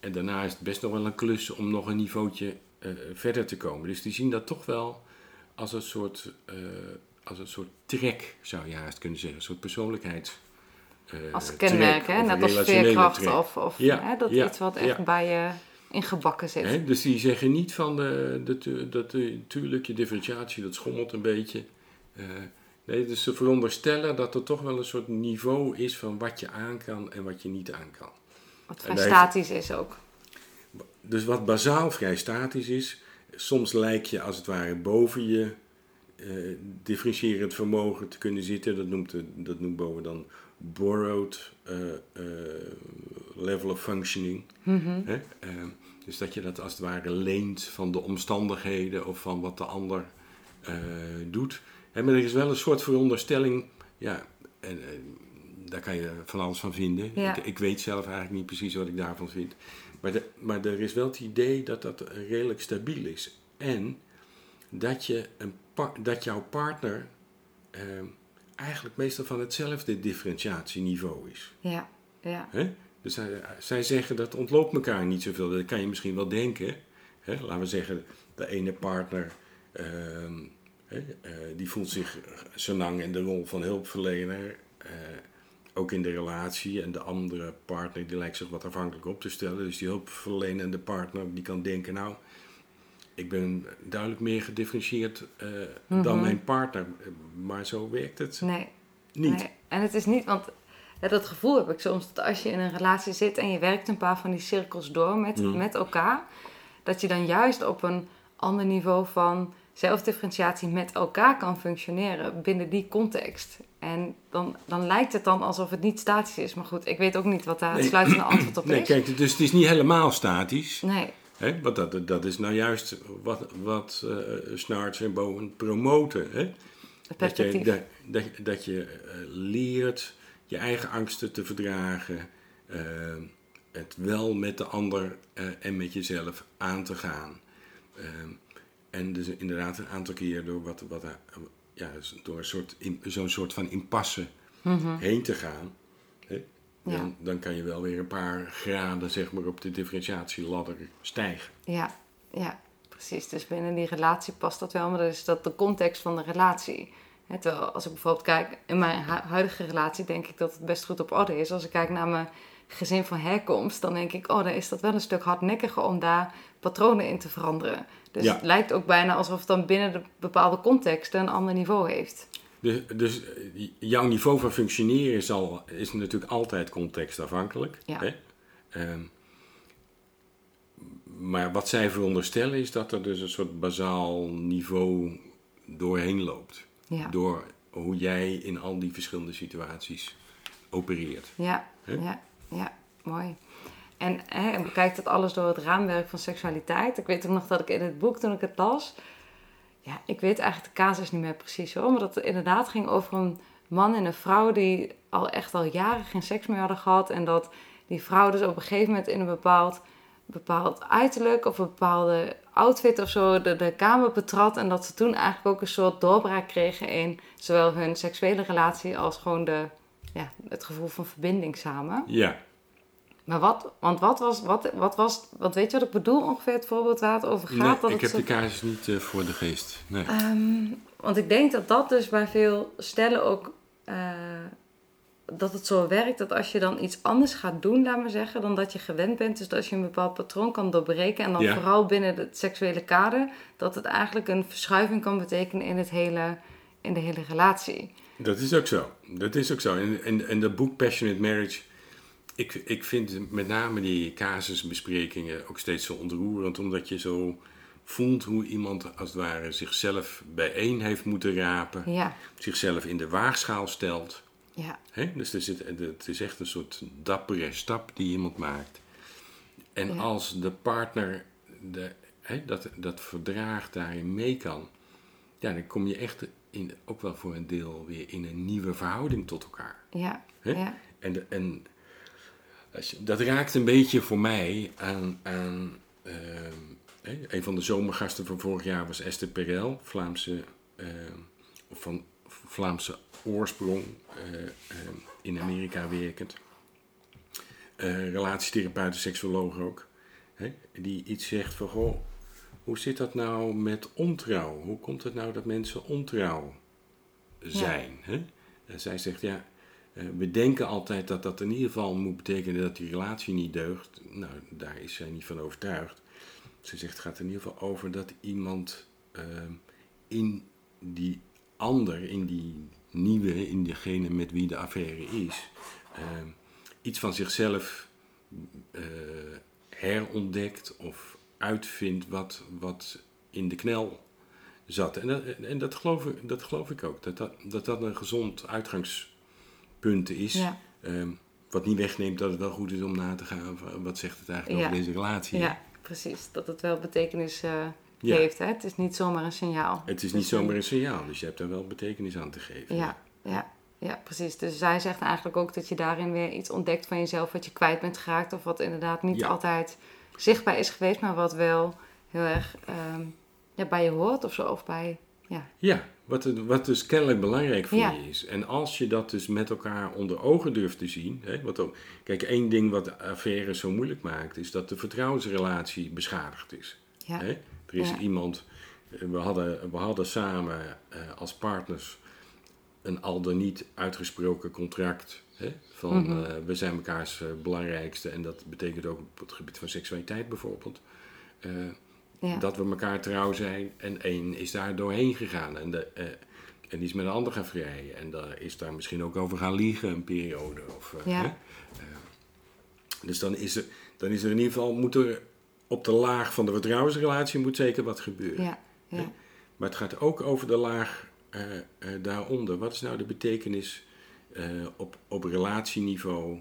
En daarna is het best nog wel een klus om nog een niveautje eh, verder te komen. Dus die zien dat toch wel als een soort, als een soort trek, zou je haast kunnen zeggen. Een soort persoonlijkheids... eh, Als kenmerk, hè? net als veerkracht trek. of, of Ja, hè, dat ja, iets wat echt ja. bij je ingebakken zit. Hè, dus die zeggen niet van de, dat, dat, dat, tuurlijk je differentiatie dat schommelt een beetje. Eh, Nee, dus ze veronderstellen dat er toch wel een soort niveau is van wat je aan kan en wat je niet aan kan. Wat vrij statisch is ook. Dus wat bazaal vrij statisch is, soms lijkt je als het ware boven je eh, differentiërend vermogen te kunnen zitten. Dat noemt, de, dat noemt Bowen dan borrowed eh, eh, level of functioning. Mhm. Hè? Eh, dus dat je dat als het ware leent van de omstandigheden of van wat de ander eh, doet. Hè, maar er is wel een soort veronderstelling, ja, en, daar kan je van alles van vinden. Ja. Ik, ik weet zelf eigenlijk niet precies wat ik daarvan vind. Maar, de- maar er is wel het idee dat dat redelijk stabiel is. En dat, je een dat jouw partner eh, eigenlijk meestal van hetzelfde differentiatieniveau is. Ja, ja. Hè? Dus zij, zij zeggen dat ontloopt elkaar niet zoveel. Dat kan je misschien wel denken. Hè? Laten we zeggen, de ene partner ehm, eh, die voelt zich zo lang in de rol van hulpverlener. eh, ook in de relatie. En de andere partner die lijkt zich wat afhankelijk op te stellen. Dus die hulpverlenende partner die kan denken, nou, ik ben duidelijk meer gedifferentieerd eh, dan Mhm. mijn partner. Maar zo werkt het Nee. niet. Nee. En het is niet, want ja, dat gevoel heb ik soms dat als je in een relatie zit en je werkt een paar van die cirkels door met, Mm. met elkaar, dat je dan juist op een ander niveau van zelfdifferentiatie met elkaar kan functioneren binnen die context. En dan, dan lijkt het dan alsof het niet statisch is. Maar goed, ik weet ook niet wat daar het Nee. sluitende antwoord op Nee, is. kijk, dus het is niet helemaal statisch. Nee, Hè? Want dat, dat is nou juist wat, wat Snarts en Bowen promoten. Hè? Dat je, dat, dat, dat je eh, leert je eigen angsten te verdragen. eh, het wel met de ander en met jezelf aan te gaan. En dus inderdaad een aantal keer door, wat, wat, ja, door een soort, zo'n soort van impasse Mhm. heen te gaan. Dan, Ja. dan kan je wel weer een paar graden zeg maar, op de differentiatieladder stijgen. Ja, ja, precies. Dus binnen die relatie past dat wel, maar dan is dat de context van de relatie. Hè, terwijl als ik bijvoorbeeld kijk, in mijn hu- huidige relatie denk ik dat het best goed op orde is. Als ik kijk naar mijn gezin van herkomst, dan denk ik, oh, dan is dat wel een stuk hardnekkiger om daar patronen in te veranderen. Dus Ja. het lijkt ook bijna alsof het dan binnen de bepaalde contexten een ander niveau heeft. Dus, dus jouw niveau van functioneren is, al, is natuurlijk altijd contextafhankelijk. Ja. Hè? Ehm, maar wat zij veronderstellen is dat er dus een soort bazaal niveau doorheen loopt. Ja, Door hoe jij in al die verschillende situaties opereert. ja, ja, ja, mooi. En hè, en bekijkt dat alles door het raamwerk van seksualiteit. Ik weet ook nog dat ik in het boek, toen ik het las, ja, ik weet eigenlijk de casus niet meer precies hoor, maar dat het inderdaad ging over een man en een vrouw die al echt al jaren geen seks meer hadden gehad. En dat die vrouw dus op een gegeven moment in een bepaald, bepaald uiterlijk of een bepaalde outfit of zo de, de kamer betrad. En dat ze toen eigenlijk ook een soort doorbraak kregen in zowel hun seksuele relatie als gewoon de, ja, het gevoel van verbinding samen. Ja, Maar wat, want wat was, wat, wat was, wat weet je wat ik bedoel ongeveer het voorbeeld waar het over gaat? nee, dat ik heb zo- de casus niet eh, voor de geest. Nee. Ehm, want ik denk dat dat dus bij veel stellen ook. eh, dat het zo werkt dat als je dan iets anders gaat doen, laat maar zeggen, dan dat je gewend bent. Dus als je een bepaald patroon kan doorbreken. En dan Ja. vooral binnen het seksuele kader. Dat het eigenlijk een verschuiving kan betekenen in, het hele, in de hele relatie. Dat is ook zo. Dat is ook zo. En, en dat boek Passionate Marriage, ik, ik vind met name die casusbesprekingen ook steeds zo ontroerend, omdat je zo voelt hoe iemand als het ware zichzelf bijeen heeft moeten rapen, Ja, zichzelf in de waagschaal stelt. ja? Dus er zit, het is echt een soort dappere stap die iemand maakt. En Ja. als de partner de, dat, dat verdrag daarin mee kan, ja, dan kom je echt in, ook wel voor een deel weer in een nieuwe verhouding tot elkaar. ja, ja, En, de- en dat raakt een beetje voor mij aan. aan ehm, een van de zomergasten van vorig jaar was Esther Perel, Vlaamse, of van Vlaamse oorsprong, eh, ehm, in Amerika werkend. Eh relatietherapeut en seksoloog ook. Hè, die iets zegt van: Goh, hoe zit dat nou met ontrouw? Hoe komt het nou dat mensen ontrouw zijn? Hè? En zij zegt: Ja, we denken altijd dat dat in ieder geval moet betekenen dat die relatie niet deugt. Nou, daar is zij niet van overtuigd. Ze zegt: Het gaat in ieder geval over dat iemand ehm, in die ander, in die nieuwe, in degene met wie de affaire is, eh, iets van zichzelf eh, herontdekt of uitvindt wat, wat in de knel zat. En, dat, en dat, geloof ik, dat geloof ik ook, dat dat, dat, dat een gezond uitgangspunt is. Ja. Ehm, wat niet wegneemt dat het wel goed is om na te gaan wat zegt het eigenlijk Ja. over deze relatie. Ja, precies. Dat het wel betekenis eh, Ja. heeft. Hè? Het is niet zomaar een signaal. Het is Dus niet zomaar een signaal, dus je hebt daar wel betekenis aan te geven. Ja, ja, ja, precies. Dus zij zegt eigenlijk ook dat je daarin weer iets ontdekt van jezelf wat je kwijt bent geraakt. Of wat inderdaad niet altijd zichtbaar is geweest, maar wat wel heel erg ehm, ja, bij je hoort of zo. Of bij, ja, Ja, wat, het- wat dus kennelijk belangrijk voor Ja. je is. En als je dat dus met elkaar onder ogen durft te zien. Hè, wat ook, kijk, één ding wat de affaire zo moeilijk maakt, is dat de vertrouwensrelatie beschadigd is. ja, Hè? Er is Ja. iemand, we hadden, we hadden samen eh, als partners een al dan niet uitgesproken contract. Hè? Van Mhm. eh, we zijn mekaars eh, belangrijkste en dat betekent ook op het gebied van seksualiteit bijvoorbeeld. eh, ja. Dat we elkaar trouw zijn en één is daar doorheen gegaan. En, de, eh, en die is met een ander gaan vrijen. En daar is daar misschien ook over gaan liegen een periode. Of, eh, Ja. hè? Eh, dus dan is, er, dan is er in ieder geval, moet er op de laag van de vertrouwensrelatie moet zeker wat gebeuren. ja, ja, Maar het gaat ook over de laag daaronder. Wat is nou de betekenis op, op relatieniveau?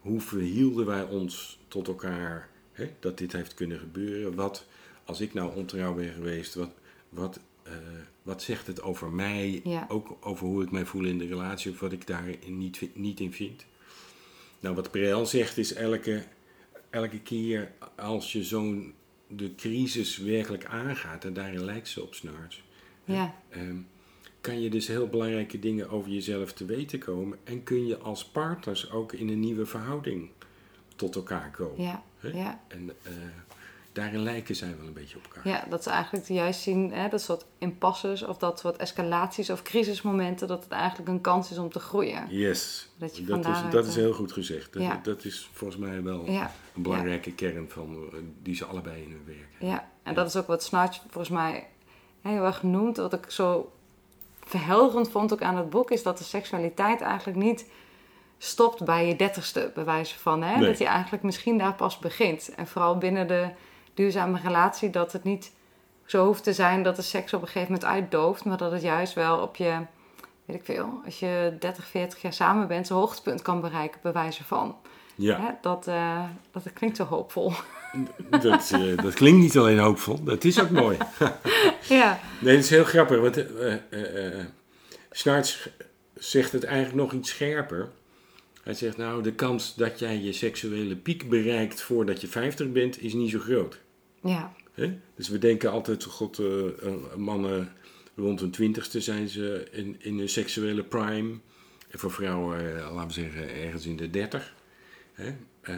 Hoe verhielden wij ons tot elkaar dat dit heeft kunnen gebeuren? Wat, als ik nou ontrouw ben geweest, wat, wat, eh, wat zegt het over mij? Ja. Ook over hoe ik mij voel in de relatie of wat ik daarin niet, niet in vind? Nou, wat Perel zegt is elke, elke keer als je zo'n de crisis werkelijk aangaat, en daarin lijkt ze op Snarts, ja, ehm, kan je dus heel belangrijke dingen over jezelf te weten komen en kun je als partners ook in een nieuwe verhouding tot elkaar komen. ja, Hè? ja. En eh, daarin lijken zij wel een beetje op elkaar. Ja, dat ze eigenlijk juist zien, hè, dat soort impasses of dat soort escalaties of crisismomenten, dat het eigenlijk een kans is om te groeien. Yes, Dat je dat, is, dat is eh, heel goed gezegd. Dat, ja. dat is volgens mij wel Ja, een belangrijke kern van, eh, die ze allebei in hun werk hebben. ja. En dat is ook wat Snarch volgens mij heel erg genoemd. Wat ik zo verhelderend vond ook aan het boek, is dat de seksualiteit eigenlijk niet stopt bij je dertigste, bij wijze van. Hè? Nee. Dat je eigenlijk misschien daar pas begint. En vooral binnen de duurzame relatie, dat het niet zo hoeft te zijn dat de seks op een gegeven moment uitdooft, maar dat het juist wel op je, weet ik veel, als je 30, 40 jaar samen bent, zijn hoogtepunt kan bereiken, bij wijze van. Ja, Hè? Dat, eh, dat klinkt zo hoopvol. dat, eh, dat klinkt niet alleen hoopvol, dat is ook mooi. ja, Nee, dat is heel grappig, want eh, Snarts zegt het eigenlijk nog iets scherper. Hij zegt, nou, de kans dat jij je seksuele piek bereikt voordat je 50 bent, is niet zo groot. ja? Dus we denken altijd, god, eh, eh, mannen rond hun twintigste zijn ze in, in hun seksuele prime. En voor vrouwen, eh, laten we zeggen, ergens in de dertig. Eh,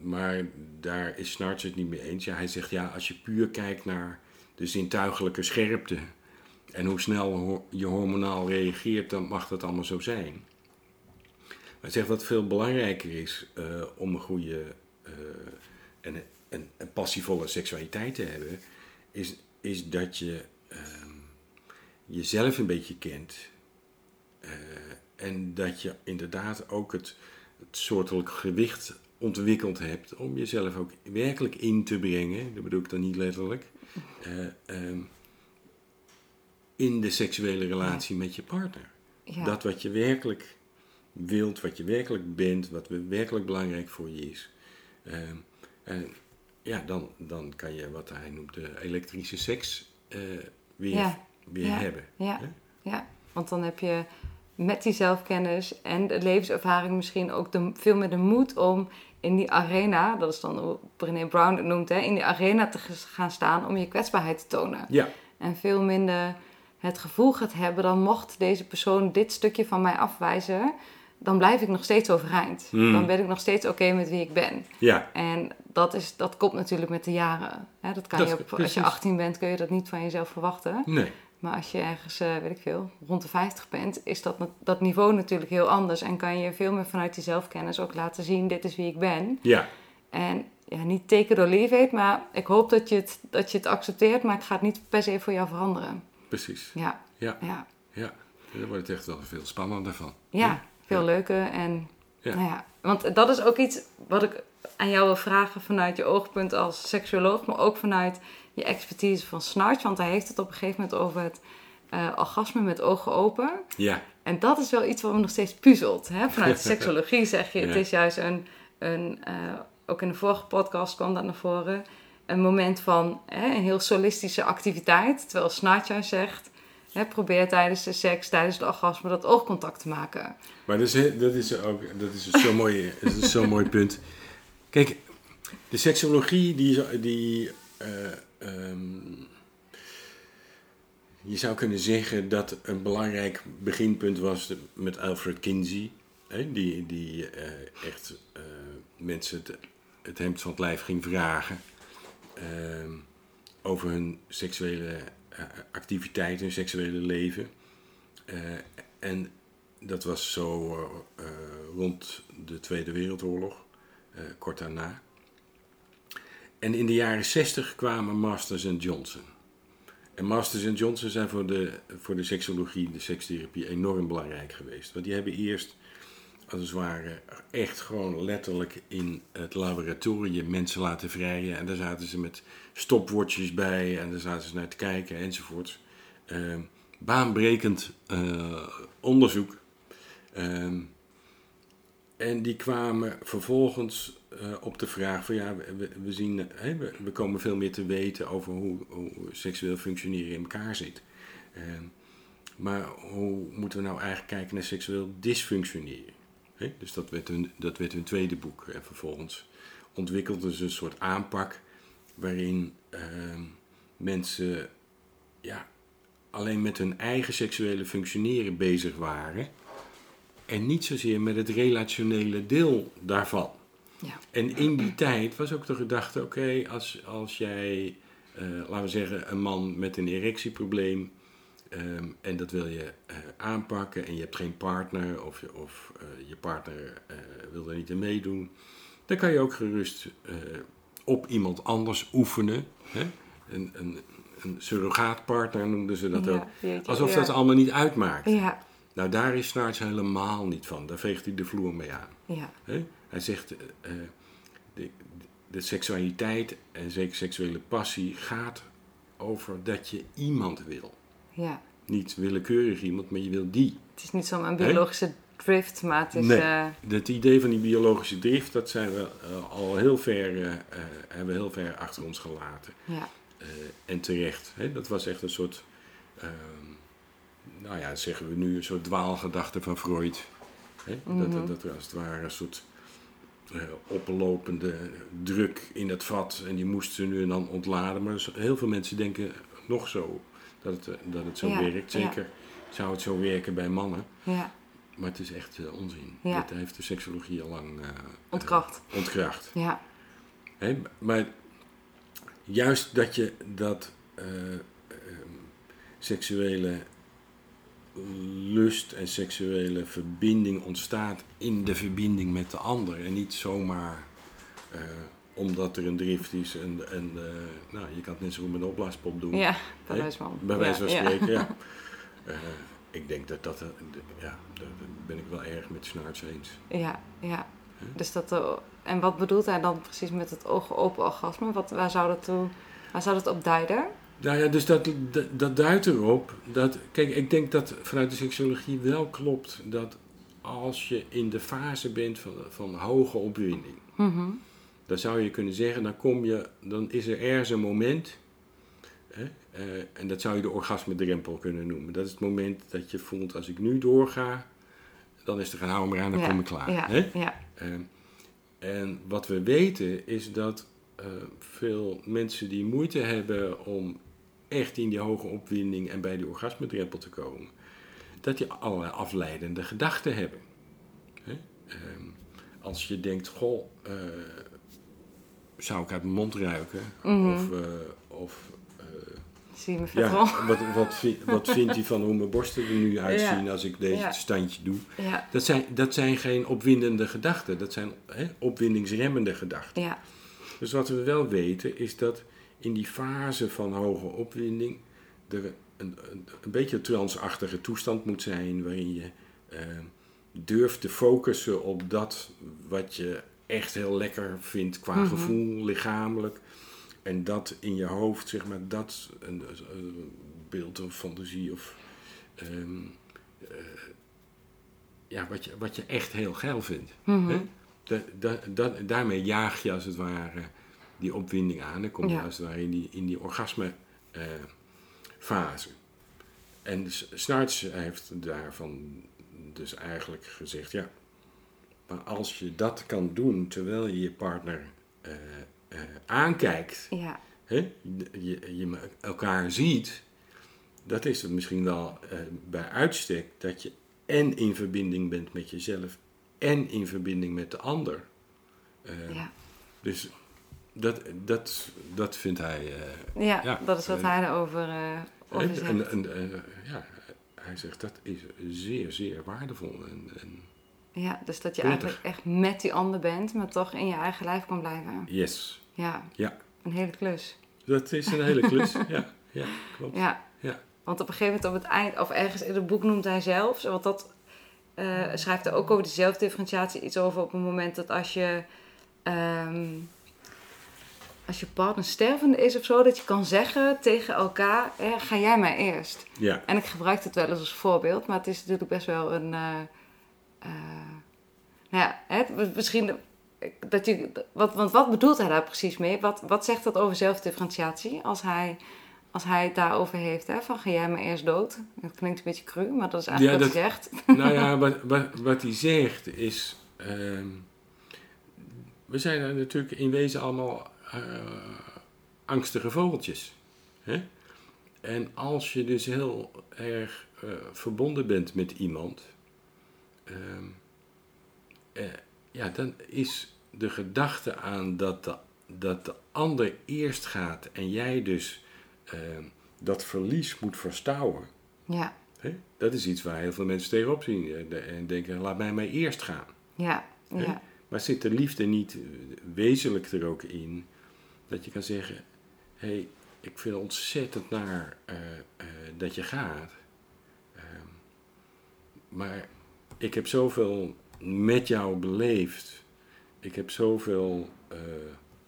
maar daar is Snarts het niet mee eens. Ja, hij zegt, ja, als je puur kijkt naar de zintuigelijke scherpte... en hoe snel je hormonaal reageert, dan mag dat allemaal zo zijn. Hij zegt wat veel belangrijker is eh, om een goede eh, en een, een passievolle seksualiteit te hebben, is, is dat je ehm, jezelf een beetje kent. Eh, en dat je inderdaad ook het, het soortelijk gewicht ontwikkeld hebt om jezelf ook werkelijk in te brengen, dat bedoel ik dan niet letterlijk, eh, ehm, in de seksuele relatie met je partner. ja. Dat wat je werkelijk wilt, wat je werkelijk bent, wat werkelijk belangrijk voor je is. Ehm, en ja, dan, dan kan je wat hij noemt de elektrische seks eh, weer, Ja, weer ja, hebben. Ja, Hè? ja, want dan heb je met die zelfkennis en de levenservaring misschien ook de, veel meer de moed om in die arena, dat is dan hoe Brené Brown het noemt, hè, in die arena te gaan staan om je kwetsbaarheid te tonen. Ja, En veel minder het gevoel gaat hebben, dan mocht deze persoon dit stukje van mij afwijzen, dan blijf ik nog steeds overeind. Mm. Dan ben ik nog steeds oké met wie ik ben. ja, En dat, is, dat komt natuurlijk met de jaren. Hè, dat kan Dat- je op, als je 18 bent, kun je dat niet van jezelf verwachten. nee. Maar als je ergens, eh, weet ik veel, rond de 50 bent, is dat, dat niveau natuurlijk heel anders. En kan je veel meer vanuit die zelfkennis ook laten zien, dit is wie ik ben. Ja, En ja, niet teken door leave it, maar ik hoop dat je, het, dat je het accepteert, maar het gaat niet per se voor jou veranderen. precies. Ja, Ja, ja. ja. En dan wordt het echt wel veel spannender van. Ja, veel leuker. En, Ja. Nou ja, want dat is ook iets wat ik aan jou wil vragen vanuit je oogpunt als seksuoloog, maar ook vanuit je expertise van Snarch. Want hij heeft het op een gegeven moment over het eh, orgasme met ogen open. Ja, En dat is wel iets wat me nog steeds puzzelt. Hè? Vanuit de seksologie zeg je, het is juist een, een eh, ook in de vorige podcast kwam dat naar voren, een moment van hè, een heel solistische activiteit. Terwijl Snarch juist zegt, probeer tijdens de seks, tijdens het orgasme, dat oogcontact te maken. maar dat is, dat is ook dat is zo'n mooi, zo'n mooi punt. Kijk, de seksologie die, zo- die eh, ehm, je zou kunnen zeggen dat een belangrijk beginpunt was met Alfred Kinsey, die, die eh, echt eh, mensen het, het hemd van het lijf ging vragen ehm, over hun seksuele eh, activiteit, hun seksuele leven. Eh, en dat was zo eh, eh, rond de Tweede Wereldoorlog, kort daarna. En in de jaren 60 kwamen Masters en Johnson. En Masters en Johnson zijn voor de, voor de seksologie, de sekstherapie, enorm belangrijk geweest. Want die hebben eerst, als het ware, echt gewoon letterlijk in het laboratorium mensen laten vrijen. En daar zaten ze met stopwatches bij en daar zaten ze naar te kijken enzovoort. Ehm, baanbrekend eh, onderzoek. Ehm, en die kwamen vervolgens eh, op de vraag van ja, we, we zien, we, we komen veel meer te weten over hoe, hoe seksueel functioneren in elkaar zit. Ehm, maar hoe moeten we nou eigenlijk kijken naar seksueel dysfunctioneren? Dus dat werd, hun, dat werd hun tweede boek. En vervolgens ontwikkelden ze een soort aanpak waarin ehm, mensen ja, alleen met hun eigen seksuele functioneren bezig waren. En niet zozeer met het relationele deel daarvan. Ja. En in die tijd was ook de gedachte: oké, als, als jij, eh, laten we zeggen, een man met een erectieprobleem. Ehm, en dat wil je eh, aanpakken en je hebt geen partner of, je- of eh, je partner eh, wil er niet aan meedoen. Dan kan je ook gerust op iemand anders oefenen. Hè? Een, een, een surrogaatpartner noemden ze dat Ja, ook. jeetje, Alsof ja. dat allemaal niet uitmaakt. Ja, Nou, daar is Snaarts helemaal niet van. Daar veegt hij de vloer mee aan. Hè? Hij zegt, de, de seksualiteit en zeker seksuele passie gaat over dat je iemand wil. Ja. Niet willekeurig iemand, maar je wil die. Het is niet zo'n biologische drift, maar het is... Nee. eh, Het idee van die biologische drift, dat zijn we eh, al heel ver, eh, hebben we heel ver achter ons gelaten. ja, en terecht. Hè? Dat was echt een soort, ehm, nou ja, zeggen we nu, een soort dwaalgedachte van Freud. Hè? Mhm. dat, dat er als het ware een soort oplopende druk in het vat en die moest ze nu en dan ontladen. Maar heel veel mensen denken nog zo dat het, eh, dat het zo Ja, werkt. Zeker zou het zo werken bij mannen. ja, Maar het is echt eh, onzin. Ja. Dat heeft de seksologie al lang eh, ontkracht. ontkracht. Ja, maar juist dat je dat eh, ehm, seksuele lust en seksuele verbinding ontstaat in de verbinding met de ander. En niet zomaar omdat er een drift is en, en eh, nou, je kan het net zo goed met een opblaaspop doen. ja, bij wijze van. Bij wijze van ja. spreken, ja. Eh, ik denk dat dat, eh, ja, daar ben ik wel erg met Snaarts eens. Ja, ja. Dus dat, en wat bedoelt hij dan precies met het ogen open orgasme? Wat, waar, zou dat toe, waar zou dat op duiden? Nou ja, dus dat, dat, dat duidt erop dat. Kijk, ik denk dat vanuit de seksologie wel klopt dat als je in de fase bent van, van hoge opwinding, Mhm. Dan zou je kunnen zeggen, dan kom je, dan is er ergens een moment, hè, eh, en dat zou je de orgasmedrempel kunnen noemen. Dat is het moment dat je voelt, als ik nu doorga, dan is er een hou maar aan, dan ja, kom ik klaar. Ja, hè? ja, Ehm, en wat we weten is dat eh, veel mensen die moeite hebben om echt in die hoge opwinding en bij die orgasmedrempel te komen, dat die allerlei afleidende gedachten hebben. Hè? Ehm, als je denkt, goh, eh, zou ik uit mijn mond ruiken? Mhm. Of, of eh, zie je me ja, wat, wat, vi- wat vindt hij van hoe mijn borsten er nu uitzien als ik deze Ja. standje doe? Ja, Dat zijn, dat zijn geen opwindende gedachten, dat zijn hè, opwindingsremmende gedachten. ja, Dus wat we wel weten is dat in die fase van hoge opwinding er een, een, een beetje een transachtige toestand moet zijn, waarin je eh, durft te focussen op dat wat je echt heel lekker vindt qua Mhm. gevoel, lichamelijk. En dat in je hoofd, zeg maar, dat een, een beeld of fantasie of ehm, eh, ja, wat, je, wat je echt heel geil vindt. Mhm. Hè? Da, da, da- daarmee jaag je als het ware die opwinding aan. Dan kom je Ja. als het ware in die, in die orgasme eh, fase. En Snarts heeft daarvan dus eigenlijk gezegd, ja, maar als je dat kan doen terwijl je je partner eh, eh, aankijkt, Ja, hè, je, je elkaar ziet, dat is het misschien wel eh, bij uitstek dat je en in verbinding bent met jezelf en in verbinding met de ander. Ja. Dus dat, dat, dat vindt hij. ja, Ja, dat is wat hij erover over en, zegt. en, en, ja, hij zegt dat is zeer, zeer waardevol. En, en ja, dus dat je eigenlijk echt met die ander bent, maar toch in je eigen lijf kan blijven. yes, Ja, ja, een hele klus. dat is een hele klus. ja, ja, klopt. Ja. Ja. Want op een gegeven moment op het eind, of ergens in het boek noemt hij zelfs, want dat eh, schrijft hij ook over die zelfdifferentiatie iets over op het moment dat als je, ehm, als je partner stervende is of zo, dat je kan zeggen tegen elkaar, eh, ga jij maar eerst. Ja, En ik gebruik het wel eens als voorbeeld, maar het is natuurlijk best wel een. eh, nou ja, het, misschien. Dat je, wat, want wat bedoelt hij daar precies mee? Wat, wat zegt dat over zelfdifferentiatie? Als hij, als hij het daarover heeft, hè, van ga jij maar eerst dood. Dat klinkt een beetje cru, maar dat is eigenlijk Ja, wat hij zegt. nou ja, wat, wat, wat hij zegt is. ehm, we zijn er natuurlijk in wezen allemaal eh, angstige vogeltjes. Hè? En als je dus heel erg eh, verbonden bent met iemand. Ehm, eh, ja, dan is de gedachte aan dat de, dat de ander eerst gaat en jij dus ehm, dat verlies moet verstouwen. Ja, Hè? Dat is iets waar heel veel mensen tegenop zien eh, en denken, laat mij maar eerst gaan. ja, ja, Maar zit de liefde niet eh, wezenlijk er ook in dat je kan zeggen, hé, hey, ik vind het ontzettend naar dat je gaat. Ehm, maar ik heb zoveel met jou beleefd. Ik heb zoveel eh,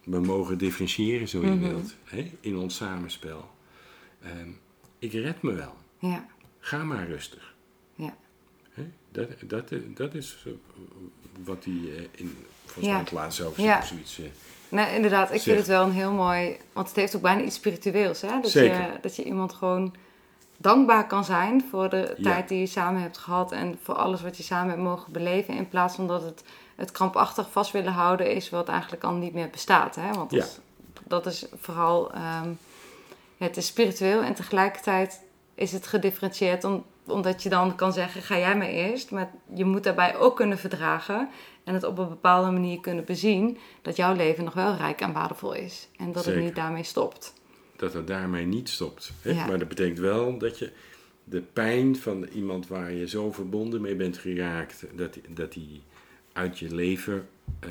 me mogen differentiëren, zo je Mhm. wilt, hè, in ons samenspel. Ehm, ik red me wel. ja, Ga maar rustig. Ja. Hè? Dat, dat, dat is wat hij eh, in, volgens Ja. mij het laatste over Ja. zoiets... Nou, inderdaad, ik vind het wel een heel mooi, want het heeft ook bijna iets spiritueels, hè? Dat, Zeker. Je, dat je iemand gewoon dankbaar kan zijn voor de Ja. tijd die je samen hebt gehad en voor alles wat je samen hebt mogen beleven, in plaats van dat het het krampachtig vast willen houden is wat eigenlijk al niet meer bestaat, hè? Want dat, Ja. is, dat is vooral, ehm, het is spiritueel en tegelijkertijd is het gedifferentieerd om, omdat je dan kan zeggen, ga jij maar eerst, maar je moet daarbij ook kunnen verdragen en het op een bepaalde manier kunnen bezien dat jouw leven nog wel rijk en waardevol is. En dat Zeker. het niet daarmee stopt. Dat het daarmee niet stopt. Hè? Ja. Maar dat betekent wel dat je de pijn van iemand waar je zo verbonden mee bent geraakt, dat die, dat die uit je leven eh,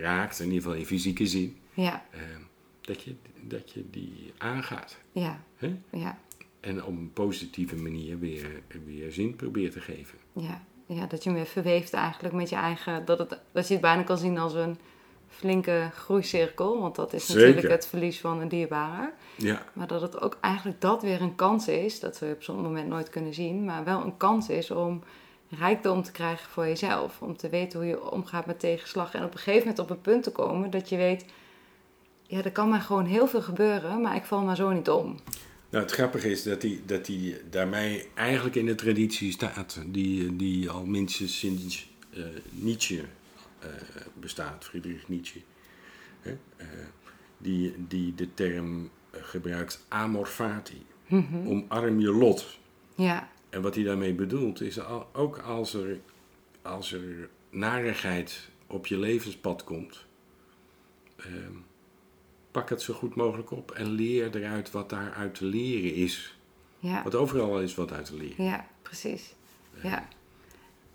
raakt, in ieder geval in fysieke zin, Ja, eh, dat, je, dat je die aangaat. ja, Hè? ja, En op een positieve manier weer, weer zin probeert te geven. ja. Ja, dat je hem weer verweeft eigenlijk met je eigen... Dat, het, dat je het bijna kan zien als een flinke groeicirkel. Want dat is Zeker. natuurlijk het verlies van een dierbare. Ja, Maar dat het ook eigenlijk dat weer een kans is. Dat we op zo'n moment nooit kunnen zien. Maar wel een kans is om rijkdom te krijgen voor jezelf. Om te weten hoe je omgaat met tegenslag. En op een gegeven moment op een punt te komen dat je weet... Ja, er kan maar gewoon heel veel gebeuren, maar ik val maar zo niet om. Nou, het grappige is dat hij dat die daarmee eigenlijk in de traditie staat, die, die al minstens sinds eh, Nietzsche eh, bestaat, Friedrich Nietzsche. Hè? Eh, die, die de term gebruikt amor fati, Mhm. omarm je lot. Ja, En wat hij daarmee bedoelt is al, ook als er, als er narigheid op je levenspad komt, ehm, pak het zo goed mogelijk op en leer eruit wat daaruit te leren is. ja. Want overal is wat uit te leren. Ja, precies. Ja.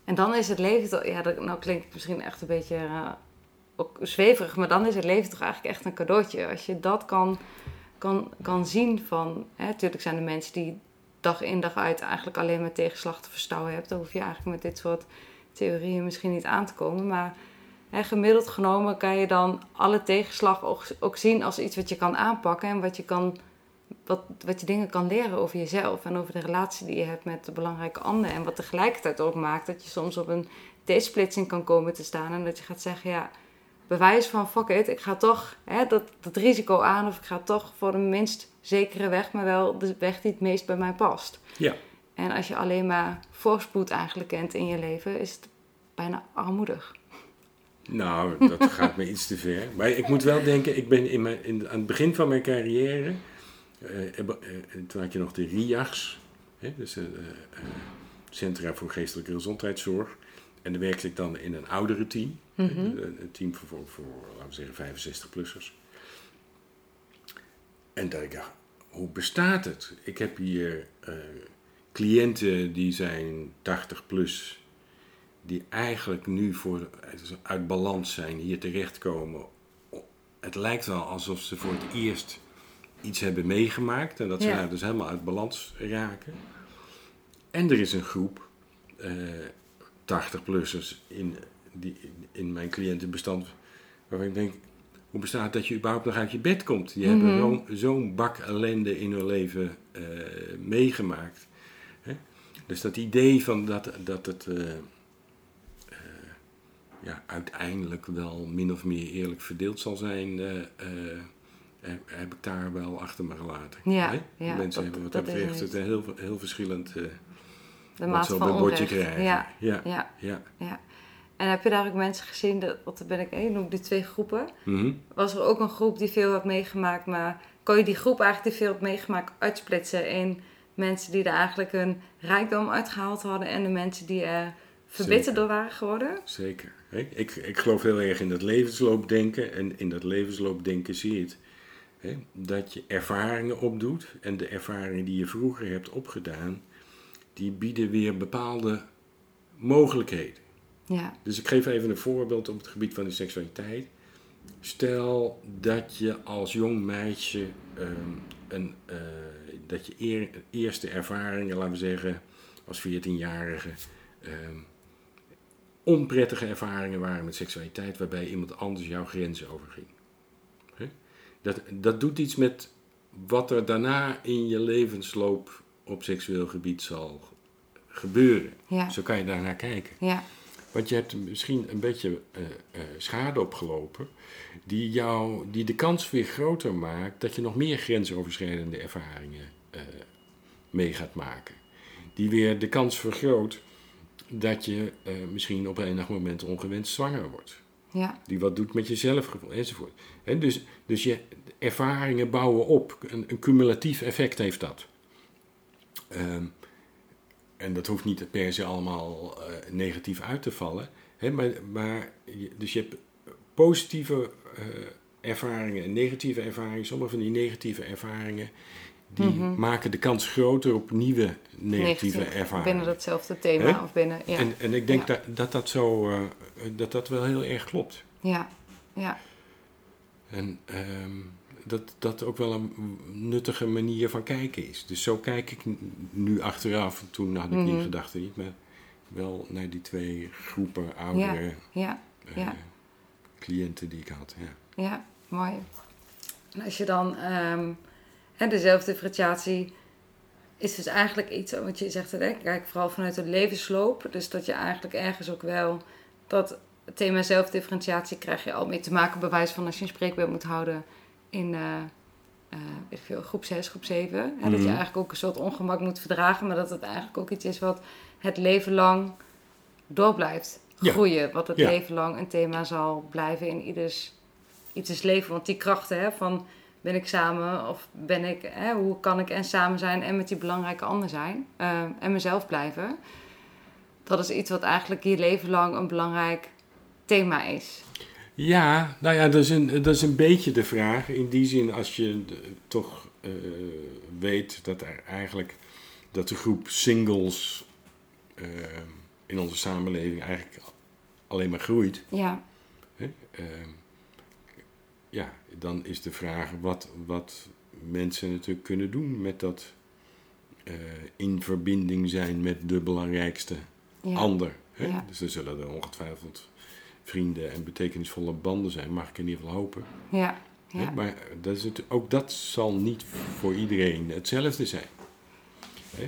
En dan is het leven toch, ja, dat, nou klinkt het misschien echt een beetje eh, ook zweverig, maar dan is het leven toch eigenlijk echt een cadeautje. Als je dat kan, kan, kan zien van, natuurlijk zijn er mensen die dag in dag uit eigenlijk alleen maar tegenslag te verstouwen hebt. Dan hoef je eigenlijk met dit soort theorieën misschien niet aan te komen. Maar hè, gemiddeld genomen kan je dan alle tegenslag ook, ook zien als iets wat je kan aanpakken en wat je, kan, wat, wat je dingen kan leren over jezelf en over de relatie die je hebt met de belangrijke ander. En wat tegelijkertijd ook maakt dat je soms op een T-splitsing kan komen te staan en dat je gaat zeggen, ja, bewijs van fuck it, ik ga toch hè, dat, dat risico aan of ik ga toch voor de minst zekere weg, maar wel de weg die het meest bij mij past. Ja. En als je alleen maar voorspoed eigenlijk kent in je leven, is het bijna armoedig. Nou, dat gaat me iets te ver. Maar ik moet wel denken, ik ben in mijn, in, aan het begin van mijn carrière, eh, eh, toen had je nog de RIAGs, hè, dus eh, Centra voor Geestelijke Gezondheidszorg. En dan werkte ik dan in een oudere team, Mhm. een, een team voor, voor, voor, laten we zeggen, 65-plussers. En dat ik dacht, hoe bestaat het? Ik heb hier eh, cliënten die zijn 80 plus, die eigenlijk nu voor, uit balans zijn, hier terechtkomen. Het lijkt wel alsof ze voor het eerst iets hebben meegemaakt en dat ze Ja. daar dus helemaal uit balans raken. En er is een groep eh 80-plussers in, die, in mijn cliëntenbestand waarvan ik denk, hoe bestaat dat je überhaupt nog uit je bed komt? Die hebben Mhm. zo'n bak ellende in hun leven eh, meegemaakt. Hè? Dus dat idee van dat, dat het eh, eh, ja, uiteindelijk wel min of meer eerlijk verdeeld zal zijn, heb, ik daar wel achter me gelaten. Ja, hè? ja, Mensen dat- hebben wat dat het. heel, heel verschillend De maat van een bordje krijgen. Ja, ja, ja, ja. ja. En heb je daar ook mensen gezien, dat, want dan ben ik één, noem ik die twee groepen. Mhm. Was er ook een groep die veel had meegemaakt, maar kon je die groep eigenlijk die veel had meegemaakt uitsplitsen in mensen die er eigenlijk hun rijkdom uitgehaald hadden en de mensen die er verbitterd door waren geworden? Zeker. Hè? Ik, ik geloof heel erg in dat levensloopdenken. En in dat levensloopdenken zie je het. Dat je ervaringen opdoet. En de ervaringen die je vroeger hebt opgedaan, die bieden weer bepaalde mogelijkheden. Ja, Dus ik geef even een voorbeeld op het gebied van de seksualiteit. Stel dat je als jong meisje ehm, een, eh, dat je eer- eerste ervaringen, laten we zeggen, als 14-jarige, ehm, onprettige ervaringen waren met seksualiteit, waarbij iemand anders jouw grenzen overging. Dat, dat doet iets met wat er daarna in je levensloop op seksueel gebied zal gebeuren. ja, Zo kan je daarnaar kijken. ja, Want je hebt misschien een beetje eh, eh, schade opgelopen, die, jou, die de kans weer groter maakt dat je nog meer grensoverschrijdende ervaringen eh, mee gaat maken. Die weer de kans vergroot dat je misschien op enig moment ongewenst zwanger wordt. ja, Die wat doet met je zelfgevoel enzovoort. Hè, dus, dus je ervaringen bouwen op. Een, een cumulatief effect heeft dat. Ehm, en dat hoeft niet per se allemaal eh, negatief uit te vallen. Hè, maar, maar dus je hebt positieve eh, ervaringen en negatieve ervaringen. Sommige van die negatieve ervaringen die Mhm. maken de kans groter op nieuwe negatieve negatief. ervaringen. Binnen datzelfde thema of binnen, ja, En, en ik denk Ja. dat, dat dat zo, eh, dat dat wel heel erg klopt. ja, ja, En ehm, dat dat ook wel een nuttige manier van kijken is. Dus zo kijk ik nu achteraf. Toen had ik die Mhm. gedachte niet, maar wel naar die twee groepen oudere ja, eh, ja. cliënten die ik had. Ja. Ja, mooi. En als je dan ehm, hè, de zelfdifferentiatie is dus eigenlijk iets wat je zegt, hè, kijk vooral vanuit het levensloop. Dus dat je eigenlijk ergens ook wel dat het thema zelfdifferentiatie krijg je al mee te maken, bewijs van als je een spreekbeeld moet houden in eh, eh, weet ik veel, groep 6, groep 7. Hè, Dat je Mhm. eigenlijk ook een soort ongemak moet verdragen, maar dat het eigenlijk ook iets is wat het leven lang door blijft Ja. groeien. Wat het Ja. leven lang een thema zal blijven in ieders, ieders leven. Want die krachten hè, van ben ik samen of ben ik, hè, hoe kan ik en samen zijn en met die belangrijke ander zijn eh, en mezelf blijven. Dat is iets wat eigenlijk je leven lang een belangrijk thema is. Ja, nou ja, dat is, een, dat is een beetje de vraag. In die zin, als je de- toch eh, weet dat er eigenlijk dat de groep singles eh, in onze samenleving eigenlijk alleen maar groeit. Ja, Hè? Ehm, ja, dan is de vraag wat, wat mensen natuurlijk kunnen doen met dat eh, in verbinding zijn met de belangrijkste Ja. ander. Hè? Ja. Dus er zullen er ongetwijfeld vrienden en betekenisvolle banden zijn, mag ik in ieder geval hopen. Ja. Ja. Maar dat is het, ook dat zal niet voor iedereen hetzelfde zijn.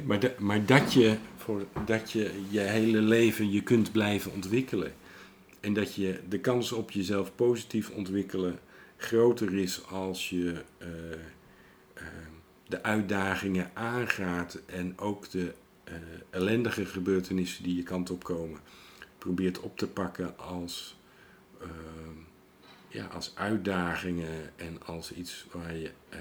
Maar, da- maar dat, je voor, dat je je hele leven je kunt blijven ontwikkelen. En dat je de kans op jezelf positief ontwikkelen groter is als je eh, eh, de uitdagingen aangaat en ook de eh, ellendige gebeurtenissen die je kant op komen probeert op te pakken als, eh, ja, als uitdagingen en als iets waar je eh,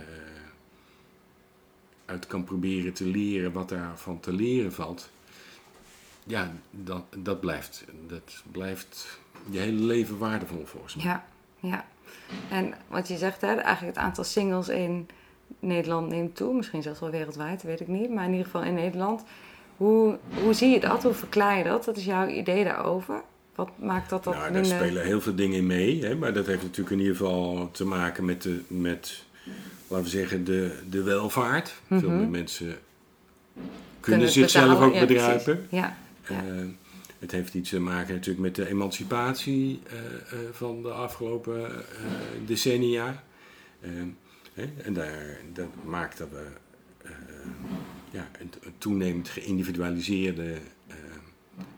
uit kan proberen te leren wat daarvan te leren valt. Ja, dat, dat, blijft, dat blijft je hele leven waardevol volgens mij. Ja, ja. En wat je zegt, hè, eigenlijk het aantal singles in Nederland neemt toe. Misschien zelfs wel wereldwijd, weet ik niet. Maar in ieder geval in Nederland. Hoe, hoe zie je dat? Hoe verklaar je dat? Wat is jouw idee daarover? Wat maakt dat dat nou, daar spelen heel veel dingen in mee. Hè? Maar dat heeft natuurlijk in ieder geval te maken met, de, met laten we zeggen, de, de welvaart. Veel Mhm. meer mensen kunnen, zichzelf ook Ja, bedruipen. Ja, ja. Eh, het heeft iets te maken natuurlijk met de emancipatie eh, eh, van de afgelopen decennia. Hè, en daar, dat maakt dat we ja, een, een toenemend geïndividualiseerde eh,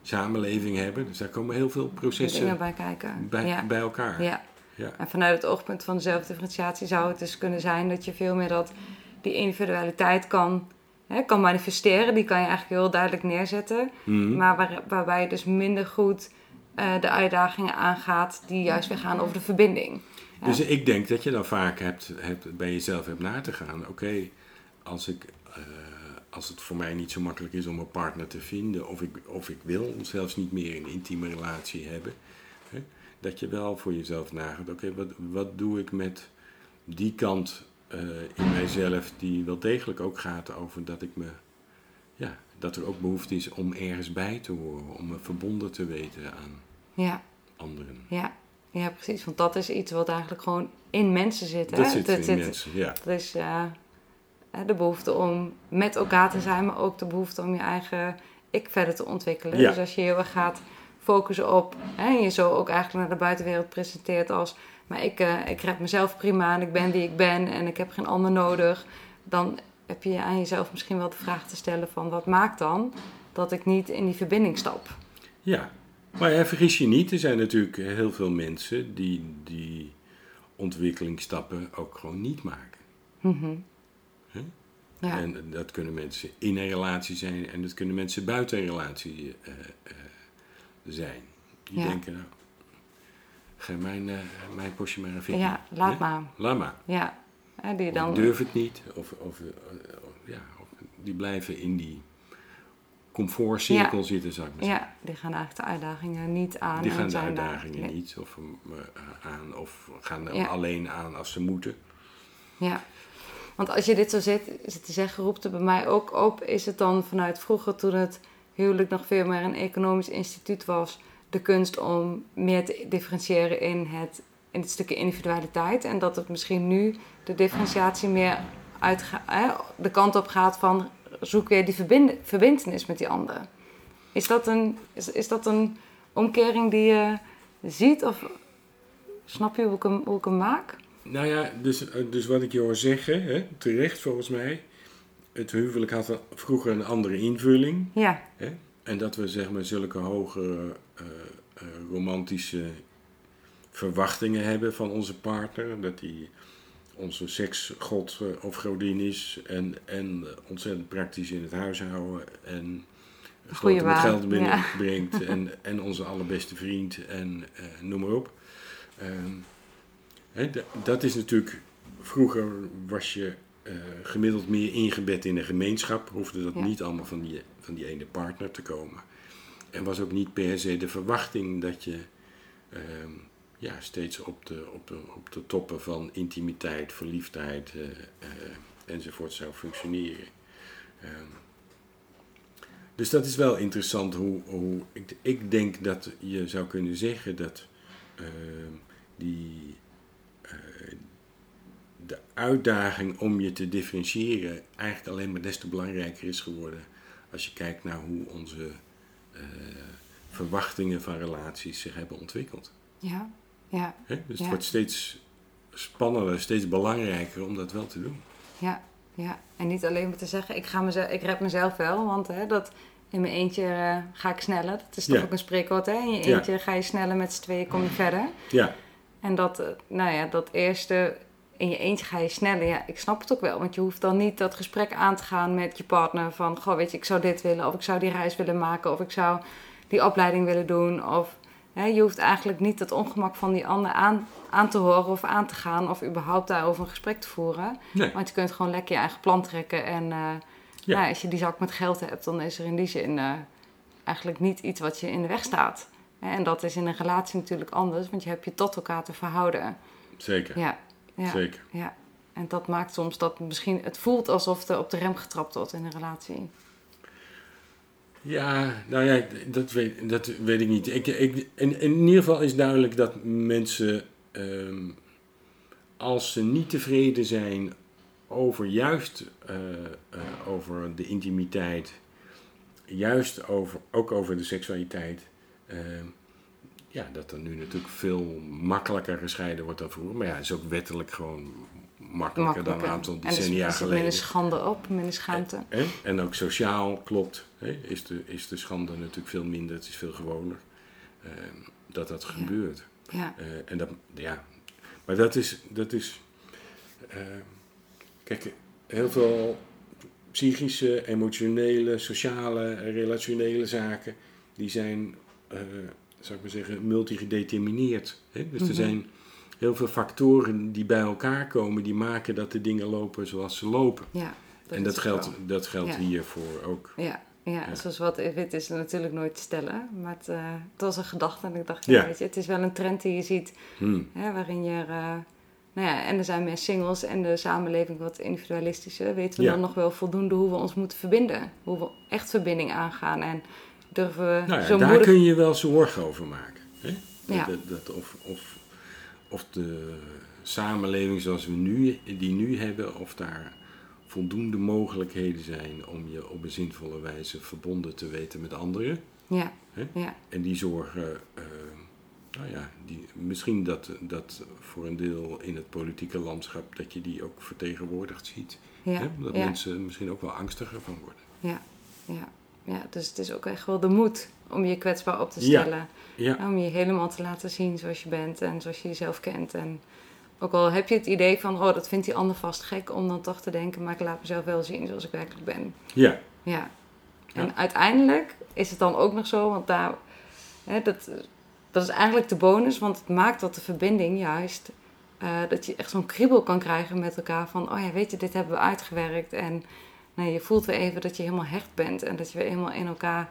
samenleving hebben. Dus daar komen heel veel processen bij kijken. bij, ja. bij elkaar. ja. Ja. En vanuit het oogpunt van de zelfdifferentiatie zou het dus kunnen zijn dat je veel meer dat die individualiteit kan, hè, kan manifesteren. Die kan je eigenlijk heel duidelijk neerzetten. Mhm. Maar waar, waarbij je dus minder goed eh, de uitdagingen aangaat die juist weer gaan over de verbinding. Ja. Dus ik denk dat je dan vaak hebt, hebt, bij jezelf hebt na te gaan. Oké, als, ik, eh, als het voor mij niet zo makkelijk is om een partner te vinden, of ik, of ik wil zelfs niet meer een intieme relatie hebben, hè, dat je wel voor jezelf nagaat. Oké, wat, wat doe ik met die kant eh, in mijzelf die wel degelijk ook gaat over dat ik me, ja, dat er ook behoefte is om ergens bij te horen, om me verbonden te weten aan Ja, anderen. ja. ja, precies. Want dat is iets wat eigenlijk gewoon in mensen zit. Hè? Dat zit in zit- mensen, ja. Dat is eh, de behoefte om met elkaar te zijn, maar ook de behoefte om je eigen ik verder te ontwikkelen. Ja. Dus als je heel erg gaat focussen op, hè, en je zo ook eigenlijk naar de buitenwereld presenteert als, maar ik, eh, ik red mezelf prima en ik ben wie ik ben en ik heb geen ander nodig, dan heb je aan jezelf misschien wel de vraag te stellen van wat maakt dan dat ik niet in die verbinding stap? Ja, maar vergis je niet, er zijn natuurlijk heel veel mensen die die ontwikkelingsstappen ook gewoon niet maken. Hè? Ja. En dat kunnen mensen in een relatie zijn en dat kunnen mensen buiten een relatie eh, eh, zijn. Die Ja. denken, nou, geef mijn, eh, mijn postje maar een vikje. ja, laat maar. Laat maar. Ja. Hè, die dan, durf het niet. Of, of, ja, die blijven in die comfortcirkel zitten, zou ik maar zeggen. ja, die gaan eigenlijk de uitdagingen niet aan. Die en gaan de daar- uitdagingen niet of, aan, of gaan er alleen aan als ze moeten. Ja, want als je dit zo zit, zit te zeggen, roept het bij mij ook op. Is het dan vanuit vroeger, toen het huwelijk nog veel meer een economisch instituut was, de kunst om meer te differentiëren in het, in het stukje individualiteit? En dat het misschien nu de differentiatie meer hè, de kant op gaat van zoek weer die verbind, verbindenis met die anderen. Is dat, een, is, is dat een omkering die je ziet? Of snap je hoe ik hem, hoe ik hem maak? Nou ja, dus, eh, dus wat ik je hoor zeggen, hè, terecht volgens mij. Het huwelijk had een- vroeger een andere invulling. Ja, Hè? En dat we zeg maar zulke hoge eh, eh, romantische verwachtingen hebben van onze partner. Dat die onze seksgod of godin is. En, en ontzettend praktisch in het huishouden. En grote met geld ja. binnenbrengt. En, en onze allerbeste vriend. En noem maar op. Ehm, dat is natuurlijk... Vroeger was je eh, gemiddeld meer ingebed in een gemeenschap. Hoefde dat Ja. niet allemaal van die, van die ene partner te komen. En was ook niet per se de verwachting dat je ehm, ja, steeds op de, op, de, op de toppen van intimiteit, verliefdheid eh, eh, enzovoort zou functioneren. Ehm, dus dat is wel interessant hoe, hoe ik, ik denk dat je zou kunnen zeggen dat ehm, die, de uitdaging om je te differentiëren eigenlijk alleen maar des te belangrijker is geworden. Als je kijkt naar hoe onze eh, verwachtingen van relaties zich hebben ontwikkeld. Ja, ja? Dus het wordt steeds spannender, steeds belangrijker om dat wel te doen. ja, ja. En niet alleen maar te zeggen, ik, ga mezelf, ik red mezelf wel, want hè, dat in mijn eentje eh, ga ik sneller. Dat is toch Ja. ook een spreekwoord, hè? In je Ja. eentje ga je sneller, met z'n tweeën kom je verder. Ja, En dat, eh, nou ja, dat eerste, in je eentje ga je sneller. Ja, ik snap het ook wel, want je hoeft dan niet dat gesprek aan te gaan met je partner van, goh, weet je, ik zou dit willen, of ik zou die reis willen maken, of ik zou die opleiding willen doen, of hè, je hoeft eigenlijk niet het ongemak van die ander aan, aan te horen of aan te gaan, of überhaupt daarover een gesprek te voeren. nee. Want je kunt gewoon lekker je eigen plan trekken en eh, Ja. nou, als je die zak met geld hebt, dan is er in die zin eh, eigenlijk niet iets wat je in de weg staat. En dat is in een relatie natuurlijk anders, want je hebt je tot elkaar te verhouden. Zeker, Ja, ja, zeker. ja. En dat maakt soms dat misschien het voelt alsof er op de rem getrapt wordt in een relatie. Ja, nou ja, dat weet, dat weet ik niet. Ik, ik, in, in ieder geval is duidelijk dat mensen, ehm, als ze niet tevreden zijn over juist eh, eh, over de intimiteit, juist over, ook over de seksualiteit, ja, dat er nu natuurlijk veel makkelijker gescheiden wordt dan vroeger. Maar ja, het is ook wettelijk gewoon makkelijker, dan een aantal en decennia zit geleden. minder schande op, minder schaamte. Hè? En ook sociaal klopt, hè? Is, de, is de schande natuurlijk veel minder, het is veel gewoner eh, dat dat gebeurt. Ja, Eh, en dat, ja, maar dat is, dat is eh, kijk, heel veel psychische, emotionele, sociale, relationele zaken, die zijn, eh zou ik maar zeggen, multigedetermineerd. Hè? Dus Mhm. er zijn heel veel factoren die bij elkaar komen, die maken dat de dingen lopen zoals ze lopen ja. en dat geldt, wel. dat geldt Ja. hiervoor ook. Ja, ja, Ja. zoals wat wit is natuurlijk nooit te stellen. Maar het, eh, het was een gedachte en ik dacht, Ja. weet je, het is wel een trend die je ziet Hm. Hè, waarin je, eh, nou ja, en er zijn meer singles en de samenleving wat individualistischer. Weten we Ja. dan nog wel voldoende hoe we ons moeten verbinden? Hoe we echt verbinding aangaan en durven we Nou ja, zo daar moedig... kun je wel zorgen over maken. Hè? Dat, Ja. dat, dat of, of, of de samenleving zoals we nu, die nu hebben, of daar voldoende mogelijkheden zijn om je op een zinvolle wijze verbonden te weten met anderen. Ja, Hè? ja, En die zorgen, eh, nou ja, die, misschien dat, dat voor een deel in het politieke landschap, dat je die ook vertegenwoordigd ziet. ja, Hè? Dat mensen misschien ook wel angstiger van worden. ja, ja, ja. Dus het is ook echt wel de moed om je kwetsbaar op te stellen. Ja, Om je helemaal te laten zien zoals je bent en zoals je jezelf kent. En ook al heb je het idee van, oh, dat vindt die ander vast gek, om dan toch te denken, maar ik laat mezelf wel zien zoals ik werkelijk ben. ja, Ja. En Ja. uiteindelijk is het dan ook nog zo, want daar, hè, dat, dat is eigenlijk de bonus, want het maakt dat de verbinding juist, eh, dat je echt zo'n kriebel kan krijgen met elkaar van, oh ja, weet je, dit hebben we uitgewerkt. En nou, je voelt weer even dat je helemaal hecht bent en dat je weer helemaal in elkaar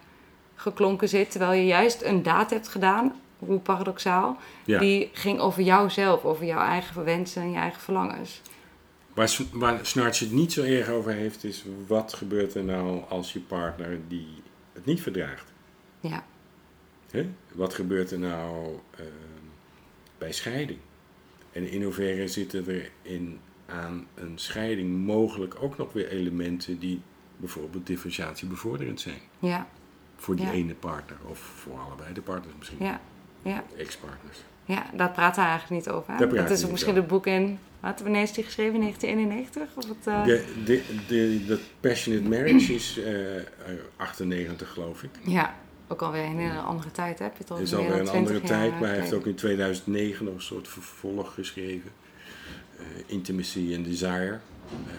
geklonken zit, terwijl je juist een daad hebt gedaan, hoe paradoxaal, ja. die ging over jouzelf, over jouw eigen wensen en je eigen verlangens. Waar, waar Snartje het niet zo erg over heeft, is wat gebeurt er nou als je partner die het niet verdraagt? Ja, Hè? Wat gebeurt er nou ehm, bij scheiding? En in hoeverre zitten er in, aan een scheiding mogelijk ook nog weer elementen die bijvoorbeeld differentiatie bevorderend zijn? ja, Voor die Ja. ene partner of voor allebei de partners misschien. ja, ja. Ex-partners. Ja, daar praat hij eigenlijk niet over. Hè? Dat is ook misschien het boek in... Wat, wanneer is die geschreven? In 1991? Of het, eh, De, de, Passionate Marriage is eh, eh, 98 geloof ik. Ja, ook alweer in een andere tijd heb je het al. is alweer een 20 andere tijd, maar hij heeft ook in 2009 nog een soort vervolg geschreven. Eh, Intimacy and Desire. Eh,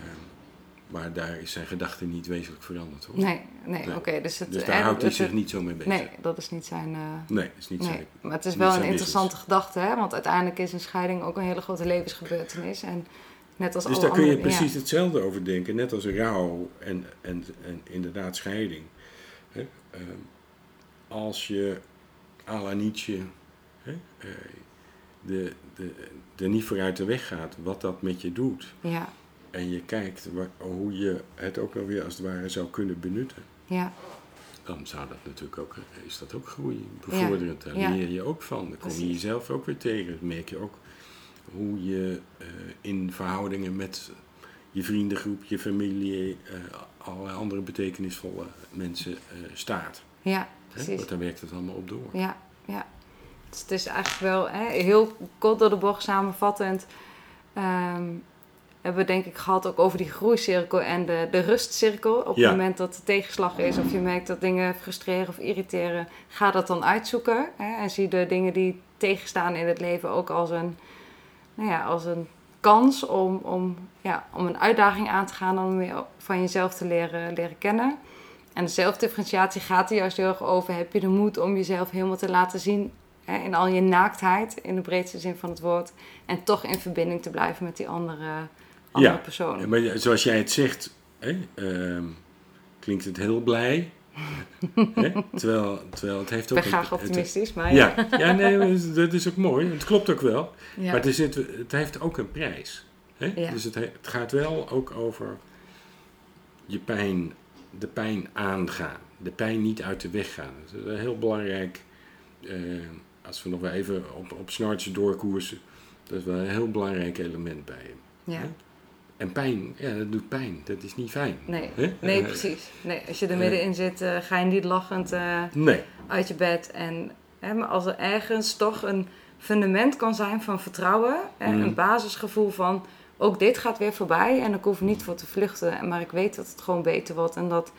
maar daar is zijn gedachte niet wezenlijk veranderd hoor. Nee, nee, Nee. oké. dus het, dus daar houdt hij zich het- niet zo mee bezig. Nee, dat is niet zijn... eh, Nee, is niet nee. zijn. Maar het is wel een interessante gedachte, hè? Want uiteindelijk is een scheiding ook een hele grote levensgebeurtenis. En net als Dus alle daar kun je precies ja. hetzelfde over denken, net als rouw en, en, en inderdaad scheiding. Hè? Ehm, als je à la Nietzsche hè, de, de, er niet vooruit de weg gaat, wat dat met je doet. Ja, En je kijkt hoe je het ook alweer als het ware zou kunnen benutten. ja, Dan zou dat natuurlijk ook, is dat ook groei bevorderend. Daar ja. leer je ook van. Dan kom je jezelf ook weer tegen. Dat merk je ook hoe je eh, in verhoudingen met je vriendengroep, je familie, eh, allerlei andere betekenisvolle mensen eh, staat. Ja, Hè? precies. Want daar werkt het allemaal op door. Ja, ja. Dus het is eigenlijk wel hè, heel kort door de bocht samenvattend. ehm, hebben we denk ik gehad ook over die groeicirkel en de, de rustcirkel. Op Ja. het moment dat er tegenslag is of je merkt dat dingen frustreren of irriteren, ga dat dan uitzoeken. Hè, en zie de dingen die tegenstaan in het leven ook als een, nou ja, als een kans om, om, ja, om een uitdaging aan te gaan, om meer van jezelf te leren, leren kennen. En de zelfdifferentiatie gaat er juist heel erg over. Heb je de moed om jezelf helemaal te laten zien hè, in al je naaktheid, in de breedste zin van het woord. En toch in verbinding te blijven met die andere, andere Ja. persoon. Ja, Maar zoals jij het zegt, hè, ehm, klinkt het heel blij. hè? Terwijl, terwijl het heeft Ik ook... ben graag optimistisch, maar ja, ja nee, dat is- ook mooi. Het klopt ook wel. Ja. Maar het, heeft ook een prijs. Ja. Dus het, he- het gaat wel ook over je pijn, de pijn aangaan. De pijn niet uit de weg gaan. Dat is een heel belangrijk. eh, als we nog wel even op, op snartje doorkoersen. Dat is wel een heel belangrijk element bij hem. Ja. En pijn, ja, dat doet pijn. Dat is niet fijn. Nee, Hè? nee, Eh, precies. Nee, als je er middenin zit, eh, ga je niet lachend eh, Nee. uit je bed. En hè, maar als er ergens toch een fundament kan zijn van vertrouwen, Mhm. een basisgevoel van ook dit gaat weer voorbij en ik hoef niet voor te vluchten, maar ik weet dat het gewoon beter wordt. En dat,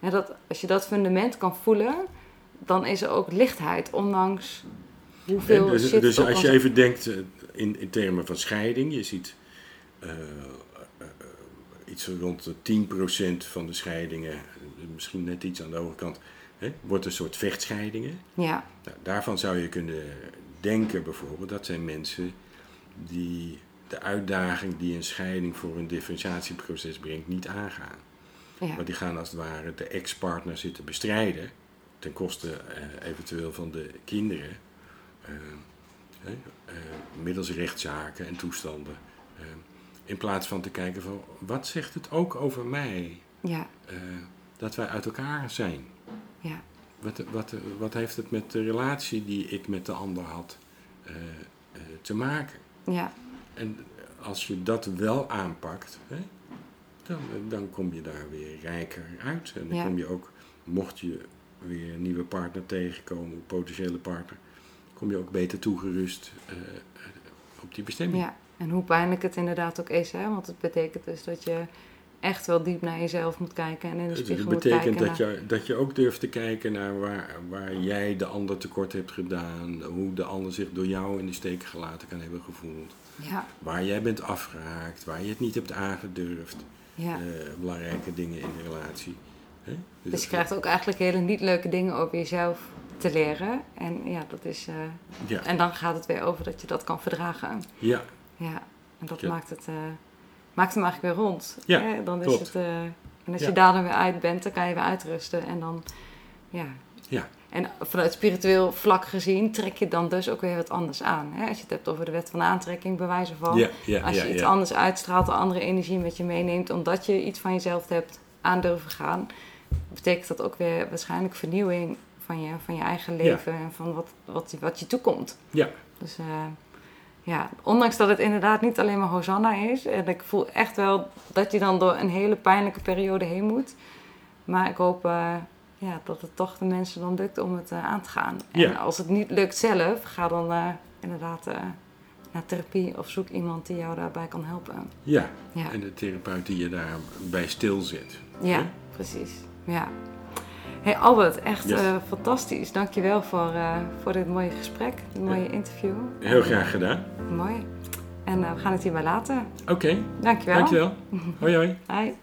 hè, dat als je dat fundament kan voelen, dan is er ook lichtheid, ondanks hoeveel dus shit dus als je even denkt eh, in, in termen van scheiding, je ziet eh, eh, iets rond de 10% van de scheidingen, misschien net iets aan de overkant, hè, wordt een soort vechtscheidingen. Ja, Nou, daarvan zou je kunnen denken bijvoorbeeld, dat zijn mensen die de uitdaging die een scheiding voor een differentiatieproces brengt niet aangaan. ja, Maar die gaan als het ware de ex-partner zitten bestrijden. Ten koste eventueel van de kinderen. Eh, hè, eh, middels rechtszaken en toestanden. eh, in plaats van te kijken van wat zegt het ook over mij ja, eh, dat wij uit elkaar zijn. ja, Wat, wat, wat heeft het met de relatie die ik met de ander had eh, eh, te maken? ja, En als je dat wel aanpakt, hè, dan, dan kom je daar weer rijker uit. En dan Ja. kom je ook, mocht je weer een nieuwe partner tegenkomen, een potentiële partner, kom je ook beter toegerust eh, op die bestemming. ja. En hoe pijnlijk het inderdaad ook is, hè? want het betekent dus dat je echt wel diep naar jezelf moet kijken en in de spiegel het moet kijken. betekent dat naar- je, dat je ook durft te kijken naar waar, waar jij de ander tekort hebt gedaan, hoe de ander zich door jou in de steek gelaten kan hebben gevoeld, Ja, waar jij bent afgeraakt, waar je het niet hebt aangedurfd. ja. eh, belangrijke dingen in de relatie. Hè? Dus je krijgt ook eigenlijk hele niet leuke dingen over jezelf te leren. En ja, dat is. eh, ja, En dan gaat het weer over dat je dat kan verdragen. ja, Ja, en dat Ja. maakt, het, eh, maakt hem eigenlijk weer rond. Ja, Hè? Dan is klopt. het, eh, en als je daar dan weer uit bent, dan kan je weer uitrusten. En dan, ja. Ja. En vanuit spiritueel vlak gezien trek je dan dus ook weer wat anders aan. Hè? Als je het hebt over de wet van aantrekking, bij wijze van. ja, ja, Als je ja, iets anders uitstraalt, een andere energie met je meeneemt, omdat je iets van jezelf hebt aan durven gaan, betekent dat ook weer waarschijnlijk vernieuwing van je, van je eigen leven en van wat, wat, wat je toekomt. Ja. Dus eh, ja, ondanks dat het inderdaad niet alleen maar Hosanna is, en ik voel echt wel dat je dan door een hele pijnlijke periode heen moet, maar ik hoop eh, ja, dat het toch de mensen dan lukt om het eh, aan te gaan. En Ja. als het niet lukt zelf, ga dan eh, inderdaad eh, naar therapie of zoek iemand die jou daarbij kan helpen. ja, Ja, en de therapeut die je daarbij stilzet. ja Hè? precies. Ja. Hey Albert, echt Yes. eh, fantastisch. Dankjewel voor, eh, voor dit mooie gesprek, dit mooie interview. Heel graag gedaan. mooi. En eh, we gaan het hierbij laten. Oké, Dankjewel. dankjewel. Hoi hoi. Hoi.